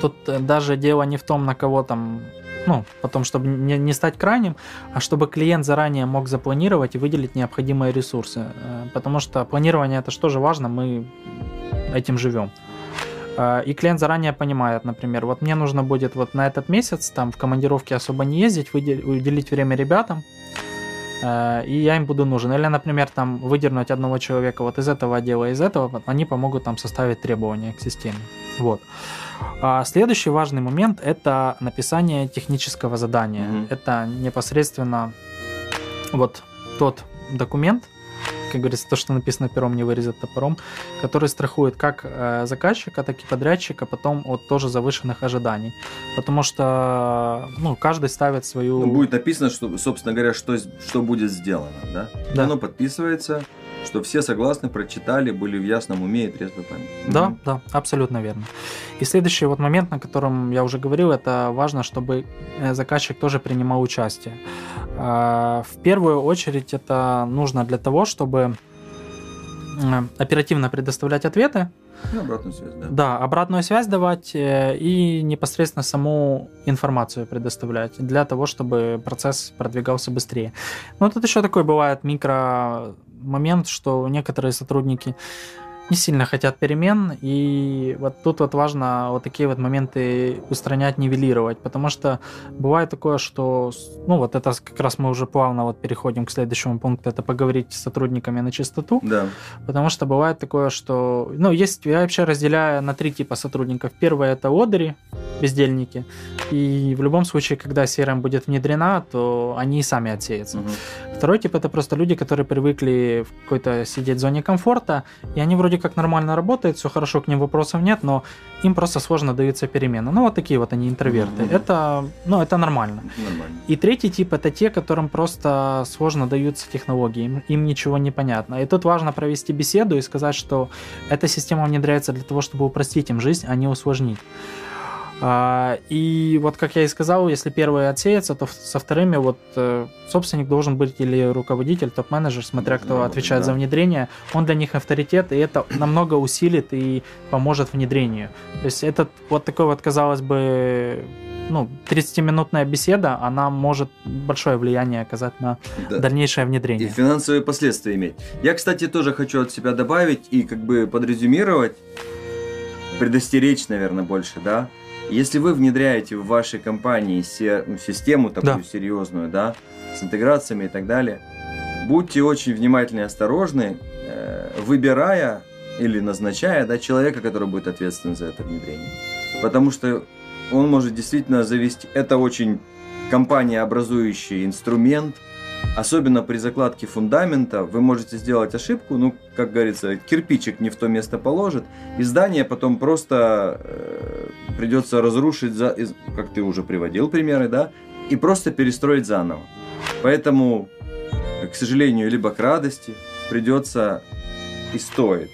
тут э, даже дело не в том, на кого там ну, потом, чтобы не, не стать крайним, а чтобы клиент заранее мог запланировать и выделить необходимые ресурсы. Э, потому что планирование это что же важно, мы этим живем. Э, и клиент заранее понимает, например, вот мне нужно будет вот на этот месяц там в командировке особо не ездить, выделить, уделить время ребятам, Э, и я им буду нужен. Или, например, там выдернуть одного человека вот из этого отдела, из этого, они помогут там составить требования к системе. Вот. А следующий важный момент – это написание технического задания. Mm-hmm. Это непосредственно вот тот документ, как говорится, то, что написано пером, не вырезать топором, который страхует как э, заказчика, так и подрядчика потом от тоже завышенных ожиданий. Потому что ну, каждый ставит свою... Ну, будет написано, что, собственно говоря, что, что будет сделано, да? да? Оно подписывается, что все согласны, прочитали, были в ясном уме и трезвой памяти. Да, mm да, абсолютно верно. И следующий вот момент, на котором я уже говорил, это важно, чтобы э, заказчик тоже принимал участие. А, в первую очередь это нужно для того, чтобы оперативно предоставлять ответы. И обратную связь, да. Да, обратную связь давать э, и непосредственно саму информацию предоставлять для того, чтобы процесс продвигался быстрее. Но тут еще такой бывает микро момент, что некоторые сотрудники не сильно хотят перемен, и вот тут вот важно вот такие вот моменты устранять, нивелировать, потому что бывает такое, что, ну вот это как раз мы уже плавно вот переходим к следующему пункту, это поговорить с сотрудниками на чистоту, да. потому что бывает такое, что, ну есть, я вообще разделяю на три типа сотрудников. Первое это одери, бездельники, и в любом случае, когда CRM будет внедрена, то они сами отсеются. Угу. Второй тип это просто люди, которые привыкли в какой-то сидеть в зоне комфорта, и они вроде как нормально работают, все хорошо, к ним вопросов нет, но им просто сложно даются перемены. Ну, вот такие вот они интроверты. Mm-hmm. Это, ну, это нормально. нормально. И третий тип это те, которым просто сложно даются технологии, им, им ничего не понятно. И тут важно провести беседу и сказать, что эта система внедряется для того, чтобы упростить им жизнь, а не усложнить. А, и вот, как я и сказал, если первые отсеется, то со вторыми вот э, собственник должен быть или руководитель, топ-менеджер, смотря кто ну, отвечает да. за внедрение, он для них авторитет, и это намного усилит и поможет внедрению. То есть этот вот такой вот, казалось бы, ну, 30-минутная беседа, она может большое влияние оказать на да. дальнейшее внедрение. И финансовые последствия иметь. Я, кстати, тоже хочу от себя добавить и как бы подрезюмировать, предостеречь, наверное, больше, да. Если вы внедряете в вашей компании ну, систему такую да. серьезную, да, с интеграциями и так далее, будьте очень внимательны и осторожны, э, выбирая или назначая да, человека, который будет ответственен за это внедрение. Потому что он может действительно завести... Это очень компания-образующий инструмент, особенно при закладке фундамента, вы можете сделать ошибку, ну, как говорится, кирпичик не в то место положит, и здание потом просто э, придется разрушить, за, как ты уже приводил примеры, да, и просто перестроить заново. Поэтому, к сожалению, либо к радости, придется и стоит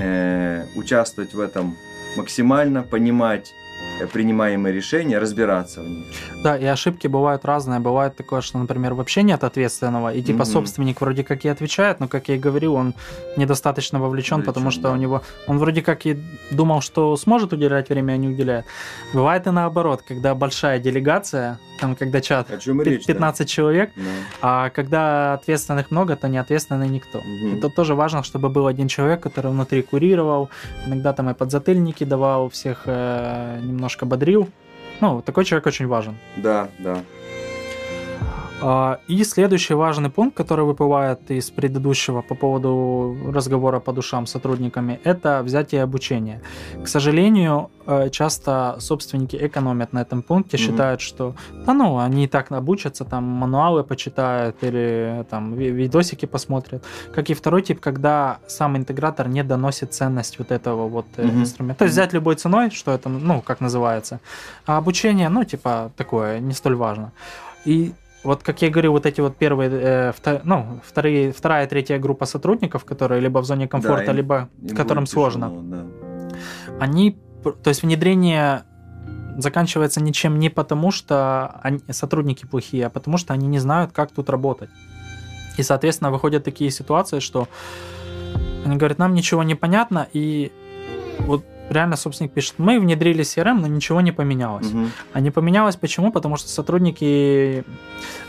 э, участвовать в этом максимально, понимать Э, принимаемые решения, разбираться в них. Да, и ошибки бывают разные. Бывает такое, что, например, вообще нет ответственного, и типа mm-hmm. собственник вроде как и отвечает, но, как я и говорил, он недостаточно вовлечен, потому что да. у него он вроде как и думал, что сможет уделять время, а не уделяет. Бывает и наоборот, когда большая делегация, там, когда чат 15 речь, человек, да. а когда ответственных много, то не ответственный никто. Mm-hmm. И тут тоже важно, чтобы был один человек, который внутри курировал, иногда там и подзатыльники давал, всех э, немножко бодрил. Ну, такой человек очень важен. Да, да. А, и следующий важный пункт, который выплывает из предыдущего по поводу разговора по душам с сотрудниками, это взятие обучения. К сожалению, э, часто собственники экономят на этом пункте, mm-hmm. считают, что да ну, они и так обучатся, там мануалы почитают или там видосики посмотрят. Как и второй тип, когда сам интегратор не доносит ценность вот этого вот mm-hmm. инструмента. То есть взять любой ценой, что это, ну, как называется. А обучение, ну, типа, такое, не столь важно. И вот, как я говорю, вот эти вот первые, э, втор, ну, вторые, вторая, третья группа сотрудников, которые либо в зоне комфорта, да, им, либо им которым сложно, тяжело, да. они, то есть внедрение заканчивается ничем не потому, что они, сотрудники плохие, а потому что они не знают, как тут работать. И, соответственно, выходят такие ситуации, что они говорят, нам ничего не понятно, и вот реально собственник пишет, мы внедрили CRM, но ничего не поменялось. Угу. А не поменялось почему? Потому что сотрудники,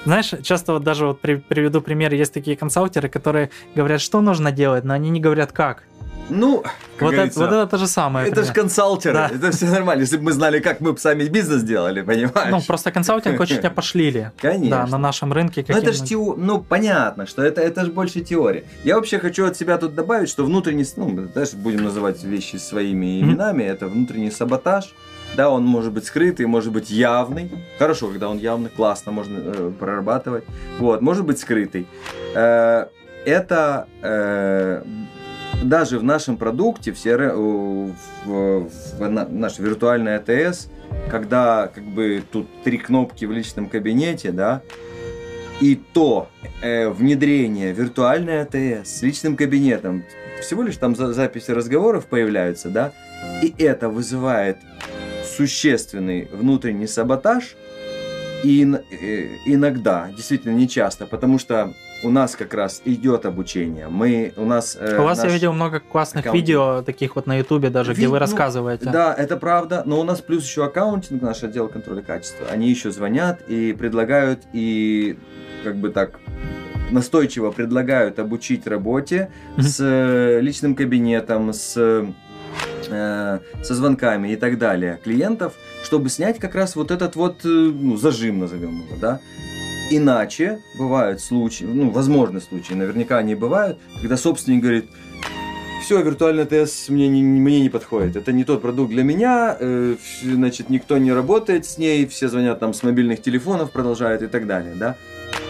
знаешь, часто вот даже вот при, приведу пример, есть такие консалтеры, которые говорят, что нужно делать, но они не говорят как. Ну, вот это, вот это то же самое. Это же консалтеры, да. это все нормально. Если бы мы знали, как мы бы сами бизнес делали, понимаешь? Ну, просто консалтинг очень тебя пошлили. Конечно. Да, на нашем рынке. Ну, это же тео... ну, понятно, что это, это же больше теория. Я вообще хочу от себя тут добавить, что внутренний, ну, даже будем называть вещи своими именами, mm-hmm. это внутренний саботаж. Да, он может быть скрытый, может быть явный. Хорошо, когда он явный, классно, можно э, прорабатывать. Вот, может быть скрытый. Э, это э, даже в нашем продукте, в, CRM, в, в наш виртуальный АТС, когда как бы тут три кнопки в личном кабинете, да, и то э, внедрение виртуальной АТС с личным кабинетом, всего лишь там за, записи разговоров появляются, да, и это вызывает существенный внутренний саботаж, и э, иногда, действительно не часто, потому что у нас как раз идет обучение. Мы у нас. Э, у вас я видел много классных аккаунт... видео таких вот на Ютубе даже, Ви... где вы ну, рассказываете. Да, это правда. Но у нас плюс еще аккаунтинг, наш отдел контроля качества. Они еще звонят и предлагают и как бы так настойчиво предлагают обучить работе mm-hmm. с э, личным кабинетом, с э, со звонками и так далее клиентов, чтобы снять как раз вот этот вот э, ну, зажим, назовем его, да. Иначе бывают случаи, ну, возможны случаи, наверняка они бывают, когда собственник говорит, все, виртуальный ТС мне не, мне не подходит. Это не тот продукт для меня, э, значит, никто не работает с ней, все звонят там с мобильных телефонов, продолжают и так далее, да.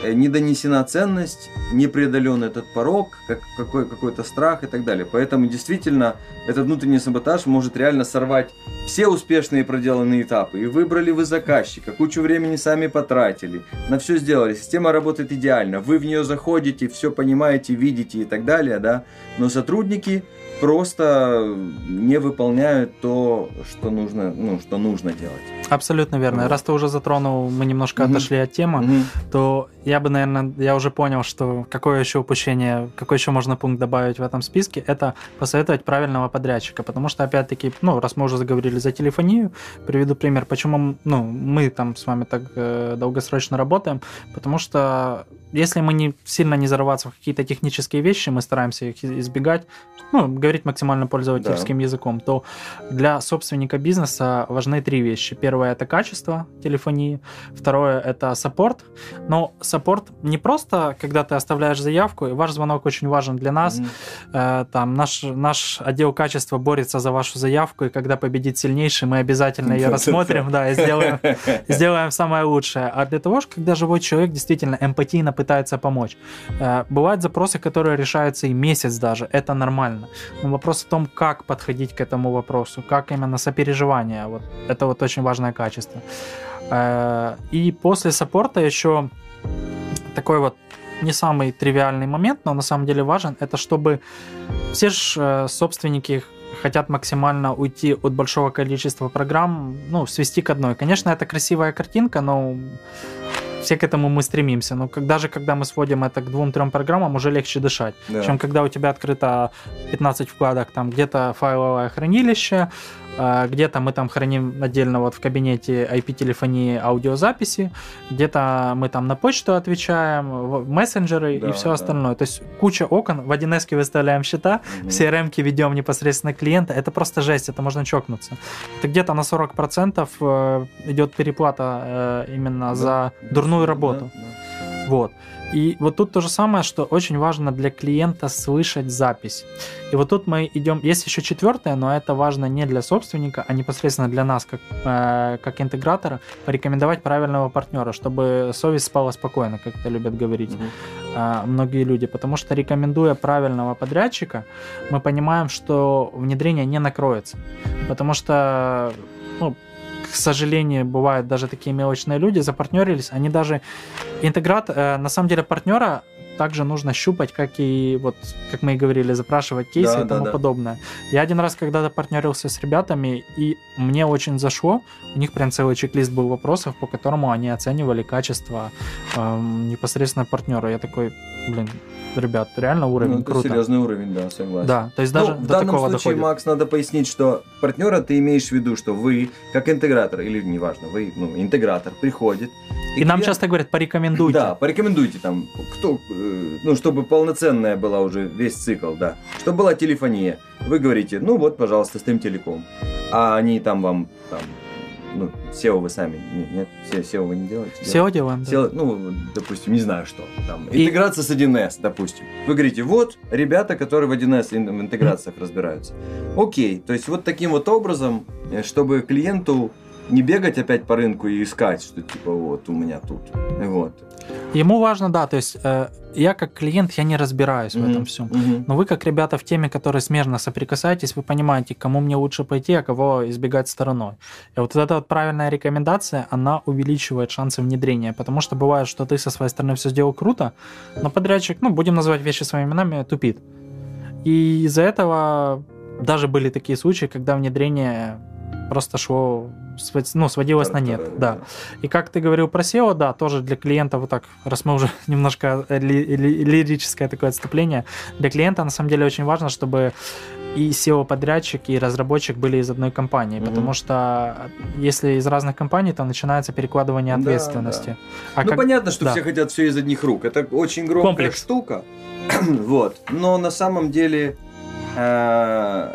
Э, не донесена ценность, не преодолен этот порог, как, какой, какой-то страх и так далее. Поэтому действительно этот внутренний саботаж может реально сорвать все успешные проделанные этапы. И выбрали вы заказчика, кучу времени сами потратили, на все сделали. Система работает идеально, вы в нее заходите, все понимаете, видите и так далее, да. Но сотрудники просто не выполняют то, что нужно, ну, что нужно делать. Абсолютно верно. Раз ты уже затронул, мы немножко угу. отошли от темы, угу. то я бы, наверное, я уже понял, что какое еще упущение, какой еще можно пункт добавить в этом списке, это посоветовать правильного подрядчика, потому что, опять-таки, ну, раз мы уже заговорили за телефонию, приведу пример, почему, ну, мы там с вами так э, долгосрочно работаем, потому что если мы не сильно не зарываться в какие-то технические вещи, мы стараемся их избегать, ну, говорить максимально пользовательским да. языком, то для собственника бизнеса важны три вещи. Первое это качество телефонии, второе это саппорт. Но саппорт не просто, когда ты оставляешь заявку, и ваш звонок очень важен для нас. Mm-hmm. Э, там наш, наш отдел качества борется за вашу заявку, и когда победит сильнейший, мы обязательно ее [laughs] рассмотрим, да, и сделаем, [laughs] сделаем самое лучшее. А для того, когда живой человек действительно эмпатийно пытается помочь. Э, бывают запросы, которые решаются и месяц даже, это нормально. Но вопрос в том, как подходить к этому вопросу, как именно сопереживание, вот это вот очень важное качество. Э, и после саппорта еще такой вот не самый тривиальный момент, но на самом деле важен, это чтобы все же э, собственники хотят максимально уйти от большого количества программ, ну, свести к одной. Конечно, это красивая картинка, но все к этому мы стремимся. Но даже когда мы сводим это к двум-трем программам, уже легче дышать, да. чем когда у тебя открыто 15 вкладок, там где-то файловое хранилище, где-то мы там храним отдельно вот в кабинете IP-телефонии аудиозаписи, где-то мы там на почту отвечаем, мессенджеры да, и все да. остальное. То есть куча окон, в 1С выставляем счета, угу. в CRM ведем непосредственно клиента. Это просто жесть, это можно чокнуться. Это где-то на 40% э, идет переплата э, именно да, за дурную работу. Да, да. Вот. И вот тут то же самое, что очень важно для клиента слышать запись. И вот тут мы идем, есть еще четвертое, но это важно не для собственника, а непосредственно для нас, как, э, как интегратора, порекомендовать правильного партнера, чтобы совесть спала спокойно, как это любят говорить mm-hmm. э, многие люди. Потому что рекомендуя правильного подрядчика, мы понимаем, что внедрение не накроется. Потому что ну, сожалению, бывают даже такие мелочные люди, запартнерились, они даже интеграт, э, на самом деле партнера также нужно щупать, как и вот, как мы и говорили, запрашивать кейсы да, и тому да, да. подобное. Я один раз когда-то партнерился с ребятами, и мне очень зашло. У них прям целый чек-лист был вопросов, по которому они оценивали качество э, непосредственно партнера. Я такой, блин, ребят, реально уровень ну, это круто. серьезный уровень, да, согласен. Да, то есть даже ну, в данном случае, доходит. Макс, надо пояснить, что партнера ты имеешь в виду, что вы, как интегратор, или неважно, вы, ну, интегратор, приходит. И, и нам часто говорят, порекомендуйте. Да, порекомендуйте там, кто, э, ну, чтобы полноценная была уже весь цикл, да. Чтобы была телефония. Вы говорите, ну вот, пожалуйста, с тем телеком. А они там вам там, ну, SEO вы сами, нет, нет SEO вы не делаете? SEO делаем, SEO, да. Ну, допустим, не знаю что, там, и... интеграция с 1С, допустим. Вы говорите, вот ребята, которые в 1С в интеграциях разбираются. Окей, то есть вот таким вот образом, э, чтобы клиенту не бегать опять по рынку и искать, что типа вот у меня тут, вот. Ему важно, да, то есть э, я как клиент, я не разбираюсь mm-hmm. в этом всем. Mm-hmm. Но вы как ребята в теме, которые смежно соприкасаетесь, вы понимаете, кому мне лучше пойти, а кого избегать стороной. И вот эта вот правильная рекомендация, она увеличивает шансы внедрения, потому что бывает, что ты со своей стороны все сделал круто, но подрядчик, ну, будем называть вещи своими именами, тупит. И из-за этого даже были такие случаи, когда внедрение просто шло ну, сводилось на нет, да. И как ты говорил про SEO, да, тоже для клиента вот так, раз мы уже [laughs] немножко ли, ли, лирическое такое отступление, для клиента на самом деле очень важно, чтобы и SEO-подрядчик, и разработчик были из одной компании, mm-hmm. потому что если из разных компаний, то начинается перекладывание ответственности. Да, да. А ну, как... понятно, что да. все хотят все из одних рук. Это очень громкая Комплекс. штука. [clears throat] вот. Но на самом деле, э,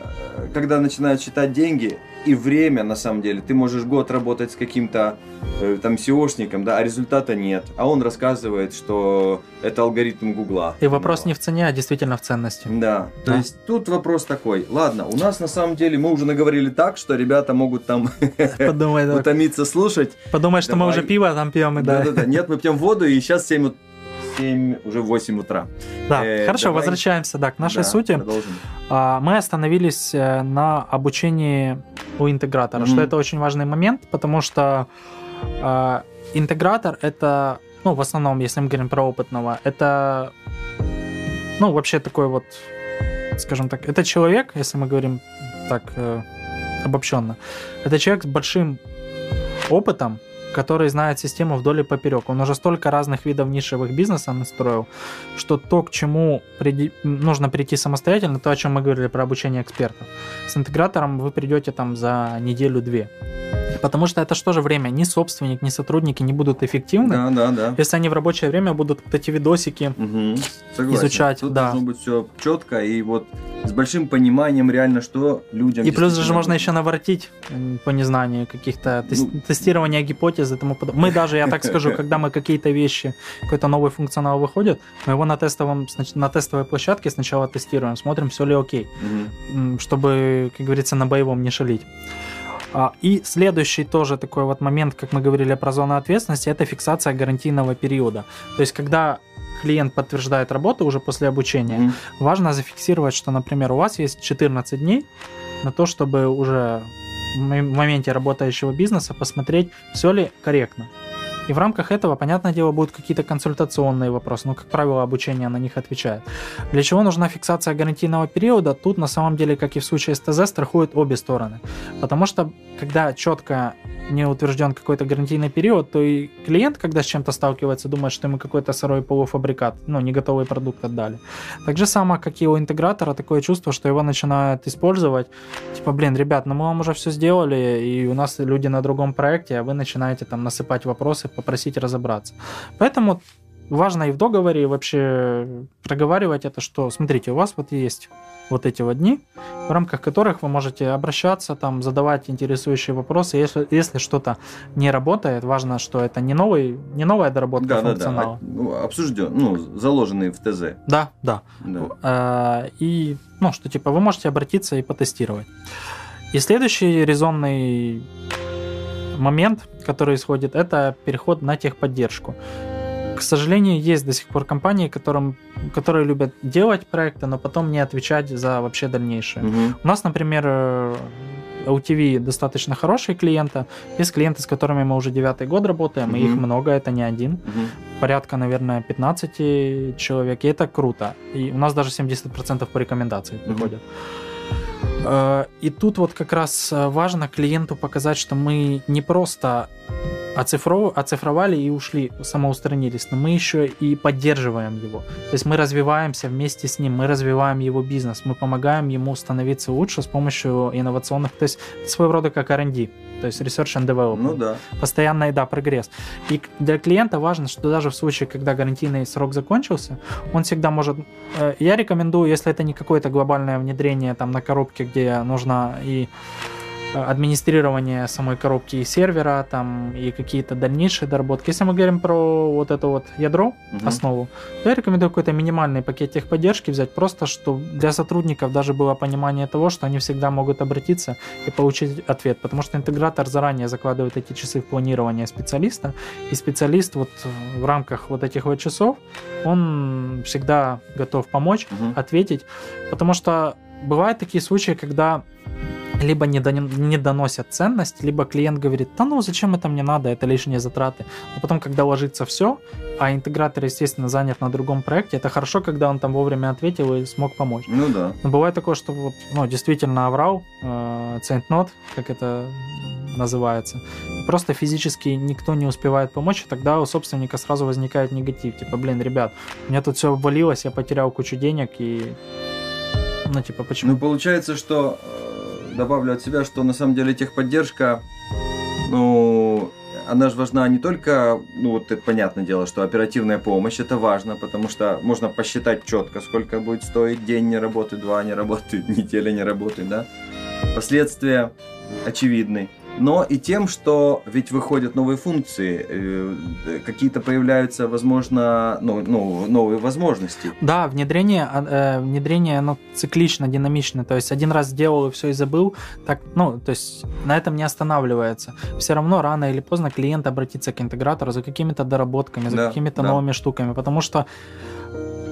когда начинают считать деньги, и время, на самом деле. Ты можешь год работать с каким-то э, там SEOшником, да, а результата нет. А он рассказывает, что это алгоритм Гугла. И вопрос не в цене, а действительно в ценности. Да. да. То есть тут вопрос такой. Ладно, у нас на самом деле мы уже наговорили так, что ребята могут там [laughs] утомиться слушать. Подумай, что мы уже пиво там пьем и да. Да-да-да. Нет, мы пьем воду, и сейчас 7 7, уже 8 утра. Да, э, хорошо, давай... возвращаемся да, к нашей да, сути. Продолжим. А, мы остановились э, на обучении у интегратора, mm-hmm. что это очень важный момент, потому что а, интегратор это, ну, в основном, если мы говорим про опытного, это, ну, вообще такой вот, скажем так, это человек, если мы говорим так э, обобщенно, это человек с большим опытом, который знает систему вдоль и поперек. Он уже столько разных видов нишевых бизнеса настроил, что то, к чему приди... нужно прийти самостоятельно, то, о чем мы говорили про обучение экспертов, с интегратором вы придете там за неделю-две. Потому что это что же время? Ни собственник, ни сотрудники не будут эффективны, да, да, да. если они в рабочее время будут вот эти видосики угу. изучать. Тут да. должно быть все четко и вот с большим пониманием реально, что людям... И плюс же можно еще наворотить по незнанию каких-то ну, тестирования гипотез и тому подобное. Мы даже, я так скажу, [laughs] когда мы какие-то вещи, какой-то новый функционал выходит, мы его на, тестовом, на тестовой площадке сначала тестируем, смотрим, все ли окей, угу. чтобы, как говорится, на боевом не шалить. А, и следующий тоже такой вот момент, как мы говорили про зону ответственности, это фиксация гарантийного периода. То есть, когда клиент подтверждает работу уже после обучения, mm-hmm. важно зафиксировать, что, например, у вас есть 14 дней на то, чтобы уже в моменте работающего бизнеса посмотреть, все ли корректно. И в рамках этого, понятное дело, будут какие-то консультационные вопросы, но, как правило, обучение на них отвечает. Для чего нужна фиксация гарантийного периода? Тут, на самом деле, как и в случае с ТЗ, страхуют обе стороны. Потому что, когда четко не утвержден какой-то гарантийный период, то и клиент, когда с чем-то сталкивается, думает, что ему какой-то сырой полуфабрикат, ну, не готовый продукт отдали. Так же самое, как и у интегратора, такое чувство, что его начинают использовать, типа, блин, ребят, ну мы вам уже все сделали, и у нас люди на другом проекте, а вы начинаете там насыпать вопросы, попросить разобраться. Поэтому важно и в договоре вообще проговаривать это, что, смотрите, у вас вот есть вот эти вот дни, в рамках которых вы можете обращаться, там, задавать интересующие вопросы. Если, если что-то не работает, важно, что это не, новый, не новая доработка да, функционала. Да, да. Ну, обсужден, ну, заложенный в ТЗ. Да, да. да. А, и, ну, что типа вы можете обратиться и потестировать. И следующий резонный момент, который исходит, это переход на техподдержку. К сожалению, есть до сих пор компании, которым, которые любят делать проекты, но потом не отвечать за вообще дальнейшее. Угу. У нас, например, LTV достаточно хорошие клиенты. Есть клиенты, с которыми мы уже девятый год работаем, угу. и их много, это не один. Угу. Порядка, наверное, 15 человек, и это круто. И у нас даже 70% по рекомендации приходят. Угу. И тут вот как раз важно клиенту показать, что мы не просто оцифров... оцифровали и ушли, самоустранились, но мы еще и поддерживаем его. То есть мы развиваемся вместе с ним, мы развиваем его бизнес, мы помогаем ему становиться лучше с помощью инновационных, то есть своего рода как R&D, то есть Research and Development. Ну да. Постоянный, да, прогресс. И для клиента важно, что даже в случае, когда гарантийный срок закончился, он всегда может... Э, я рекомендую, если это не какое-то глобальное внедрение там на коробке, где нужно и администрирование самой коробки и сервера, там, и какие-то дальнейшие доработки. Если мы говорим про вот это вот ядро, угу. основу, то я рекомендую какой-то минимальный пакет техподдержки взять, просто что для сотрудников даже было понимание того, что они всегда могут обратиться и получить ответ, потому что интегратор заранее закладывает эти часы в планирование специалиста, и специалист вот в рамках вот этих вот часов, он всегда готов помочь, угу. ответить, потому что бывают такие случаи, когда либо не, до, не доносят ценность, либо клиент говорит, да ну зачем это мне надо, это лишние затраты. Но потом, когда ложится все, а интегратор, естественно, занят на другом проекте, это хорошо, когда он там вовремя ответил и смог помочь. Ну да. Но бывает такое, что вот, ну, действительно оврал, э, центнот, как это называется, просто физически никто не успевает помочь, и тогда у собственника сразу возникает негатив, типа, блин, ребят, у меня тут все обвалилось, я потерял кучу денег и ну, типа, почему? Ну, получается, что добавлю от себя, что на самом деле техподдержка, ну, она же важна не только, ну вот это понятное дело, что оперативная помощь это важно, потому что можно посчитать четко, сколько будет стоить день не работы, два не работы, [laughs] неделя не работы, да. Последствия очевидны но и тем, что ведь выходят новые функции, э, какие-то появляются, возможно, ну, ну, новые возможности. Да, внедрение, а, э, внедрение, оно циклично, динамично, то есть один раз сделал и все и забыл, так, ну, то есть на этом не останавливается. Все равно рано или поздно клиент обратится к интегратору за какими-то доработками, за да, какими-то да. новыми штуками, потому что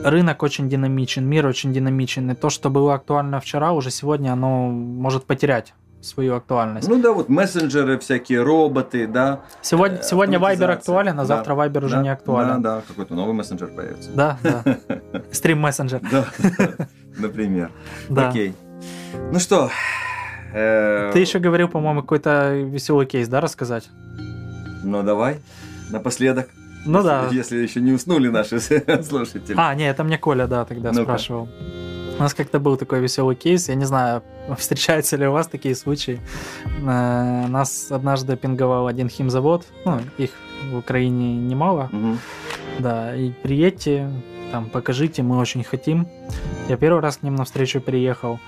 рынок очень динамичен, мир очень динамичен, и то, что было актуально вчера, уже сегодня оно может потерять свою актуальность. Ну да, вот мессенджеры, всякие роботы, да. Сегодня, э, сегодня Viber актуален, а завтра да, Viber уже да, не актуален. Да, да, какой-то новый мессенджер появится. Да, да. [laughs] Стрим мессенджер. Да, [laughs] например. Да. Окей. Ну что? Э, Ты еще говорил, по-моему, какой-то веселый кейс, да, рассказать? Ну давай, напоследок. Ну если, да. Если еще не уснули наши [laughs] слушатели. А, не, это мне Коля, да, тогда ну спрашивал. У нас как-то был такой веселый кейс. Я не знаю, [laughs] встречаются ли у вас такие случаи. Э, нас однажды пинговал один химзавод. Ну, их в Украине немало. Угу. Да, и приедьте, там, покажите, мы очень хотим. Я первый раз к ним навстречу приехал,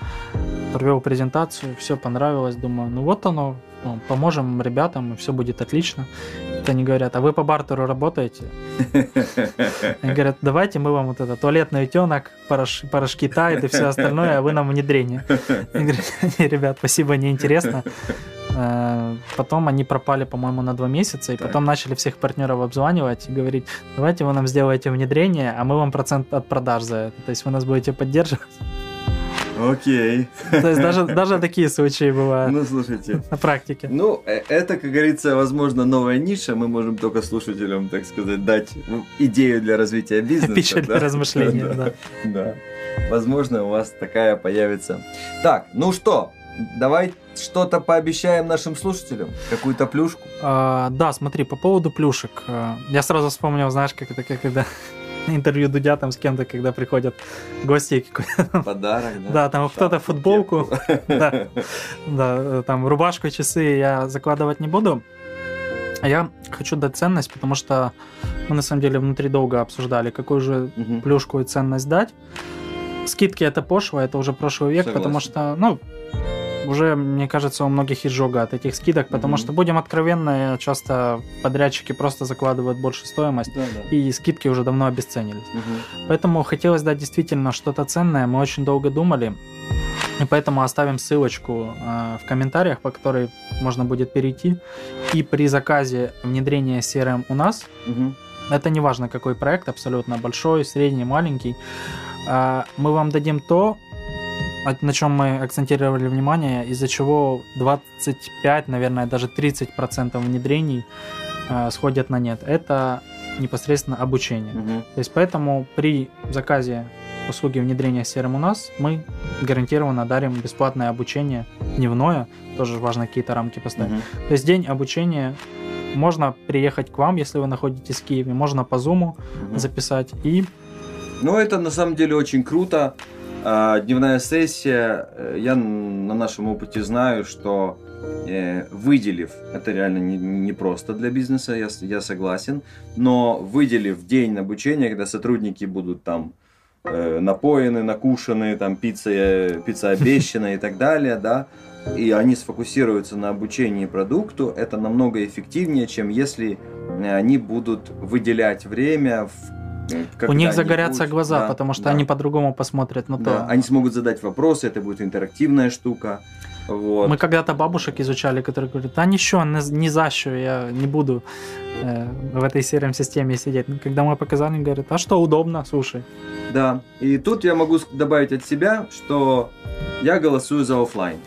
провел презентацию, все понравилось, думаю, ну вот оно, ну, поможем ребятам, и все будет отлично. Это они говорят, а вы по бартеру работаете? [laughs] Они говорят, давайте мы вам вот это туалетный утенок, порошки, порошки тает и все остальное, а вы нам внедрение. Я говорю, [laughs] ребят, спасибо, неинтересно. Э, потом они пропали, по-моему, на два месяца, и так. потом начали всех партнеров обзванивать и говорить, давайте вы нам сделаете внедрение, а мы вам процент от продаж за это. То есть вы нас будете поддерживать. Окей. То есть даже, даже такие случаи бывают. Ну, слушайте. На практике. Ну, э, это, как говорится, возможно, новая ниша. Мы можем только слушателям, так сказать, дать идею для развития бизнеса. Пища для размышления, да. Да. Возможно, у вас такая появится. Так, ну что, давай что-то пообещаем нашим слушателям? Какую-то плюшку? А, да, смотри, по поводу плюшек. А, я сразу вспомнил, знаешь, как это, как когда интервью Дудя там с кем-то, когда приходят гости. Подарок, да? Да, там кто-то футболку, [laughs] да, да, там рубашку, часы я закладывать не буду. Я хочу дать ценность, потому что мы на самом деле внутри долго обсуждали, какую же плюшку и ценность дать. Скидки это пошло, это уже прошлый век, Согласен. потому что, ну, уже, мне кажется, у многих изжога от этих скидок, потому mm-hmm. что, будем откровенны, часто подрядчики просто закладывают больше стоимость, да, да. и скидки уже давно обесценились. Mm-hmm. Поэтому хотелось дать действительно что-то ценное, мы очень долго думали, и поэтому оставим ссылочку э, в комментариях, по которой можно будет перейти. И при заказе внедрения CRM у нас, угу. это не важно какой проект, абсолютно большой, средний, маленький, э, мы вам дадим то, на чем мы акцентировали внимание, из-за чего 25, наверное, даже 30% внедрений э, сходят на нет. Это непосредственно обучение. Угу. То есть поэтому при заказе услуги внедрения серым у нас мы гарантированно дарим бесплатное обучение дневное, тоже важно какие-то рамки поставить. Угу. То есть день обучения можно приехать к вам, если вы находитесь в Киеве, можно по Zoom угу. записать и ну, это на самом деле очень круто. А, дневная сессия, э, я на нашем опыте знаю, что э, выделив, это реально не, не просто для бизнеса, я, я согласен, но выделив день обучения, когда сотрудники будут там э, напоены, накушены, там пицца, пицца обещана и так далее, да, и они сфокусируются на обучении продукту, это намного эффективнее, чем если они будут выделять время в у них загорятся глаза, да, потому что да. они по-другому посмотрят на да. то. Они смогут задать вопросы, это будет интерактивная штука. Вот. Мы когда-то бабушек изучали, которые говорят, а ничего, не за что, я не буду э, в этой сером системе сидеть. Но когда мы показали, говорят, а что удобно, слушай. Да, и тут я могу добавить от себя, что я голосую за офлайн.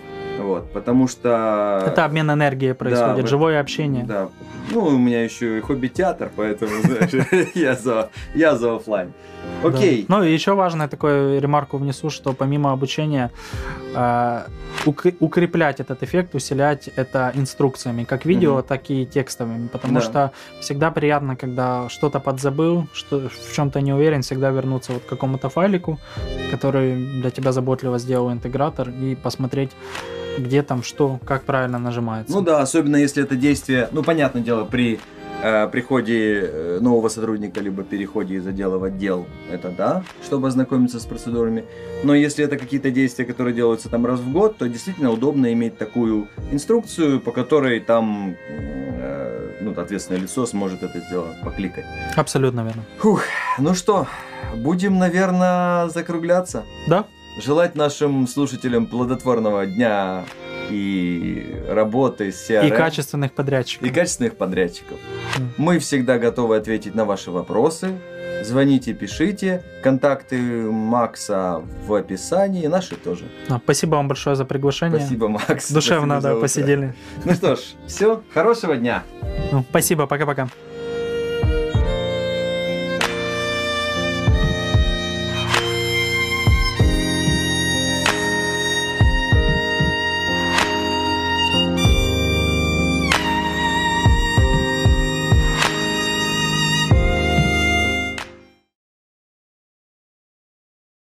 Вот, потому что... Это обмен энергией происходит, да, живое общение. Да. Ну, у меня еще и хобби-театр, поэтому, знаешь, [laughs] я за, я за офлайн. Окей. Ну, и еще важно такую ремарку внесу, что помимо обучения э, укреплять этот эффект, усилять это инструкциями, как видео, так и текстовыми, потому что всегда приятно, когда что-то подзабыл, что в чем-то не уверен, всегда вернуться вот к какому-то файлику, который для тебя заботливо сделал интегратор, и посмотреть где там что, как правильно нажимается. Ну да, особенно если это действие, ну понятное дело, при э, приходе э, нового сотрудника, либо переходе из отдела в отдел, это да, чтобы ознакомиться с процедурами. Но если это какие-то действия, которые делаются там раз в год, то действительно удобно иметь такую инструкцию, по которой там э, ну, ответственное лицо сможет это сделать, покликать. Абсолютно верно. Фух, ну что, будем, наверное, закругляться. Да. Желать нашим слушателям плодотворного дня и работы с CRM. И качественных подрядчиков. И качественных подрядчиков. Mm. Мы всегда готовы ответить на ваши вопросы. Звоните, пишите. Контакты Макса в описании, наши тоже. А, спасибо вам большое за приглашение. Спасибо, Макс. Душевно, да, посидели. Ну что ж, все, хорошего дня. Ну, спасибо, пока-пока.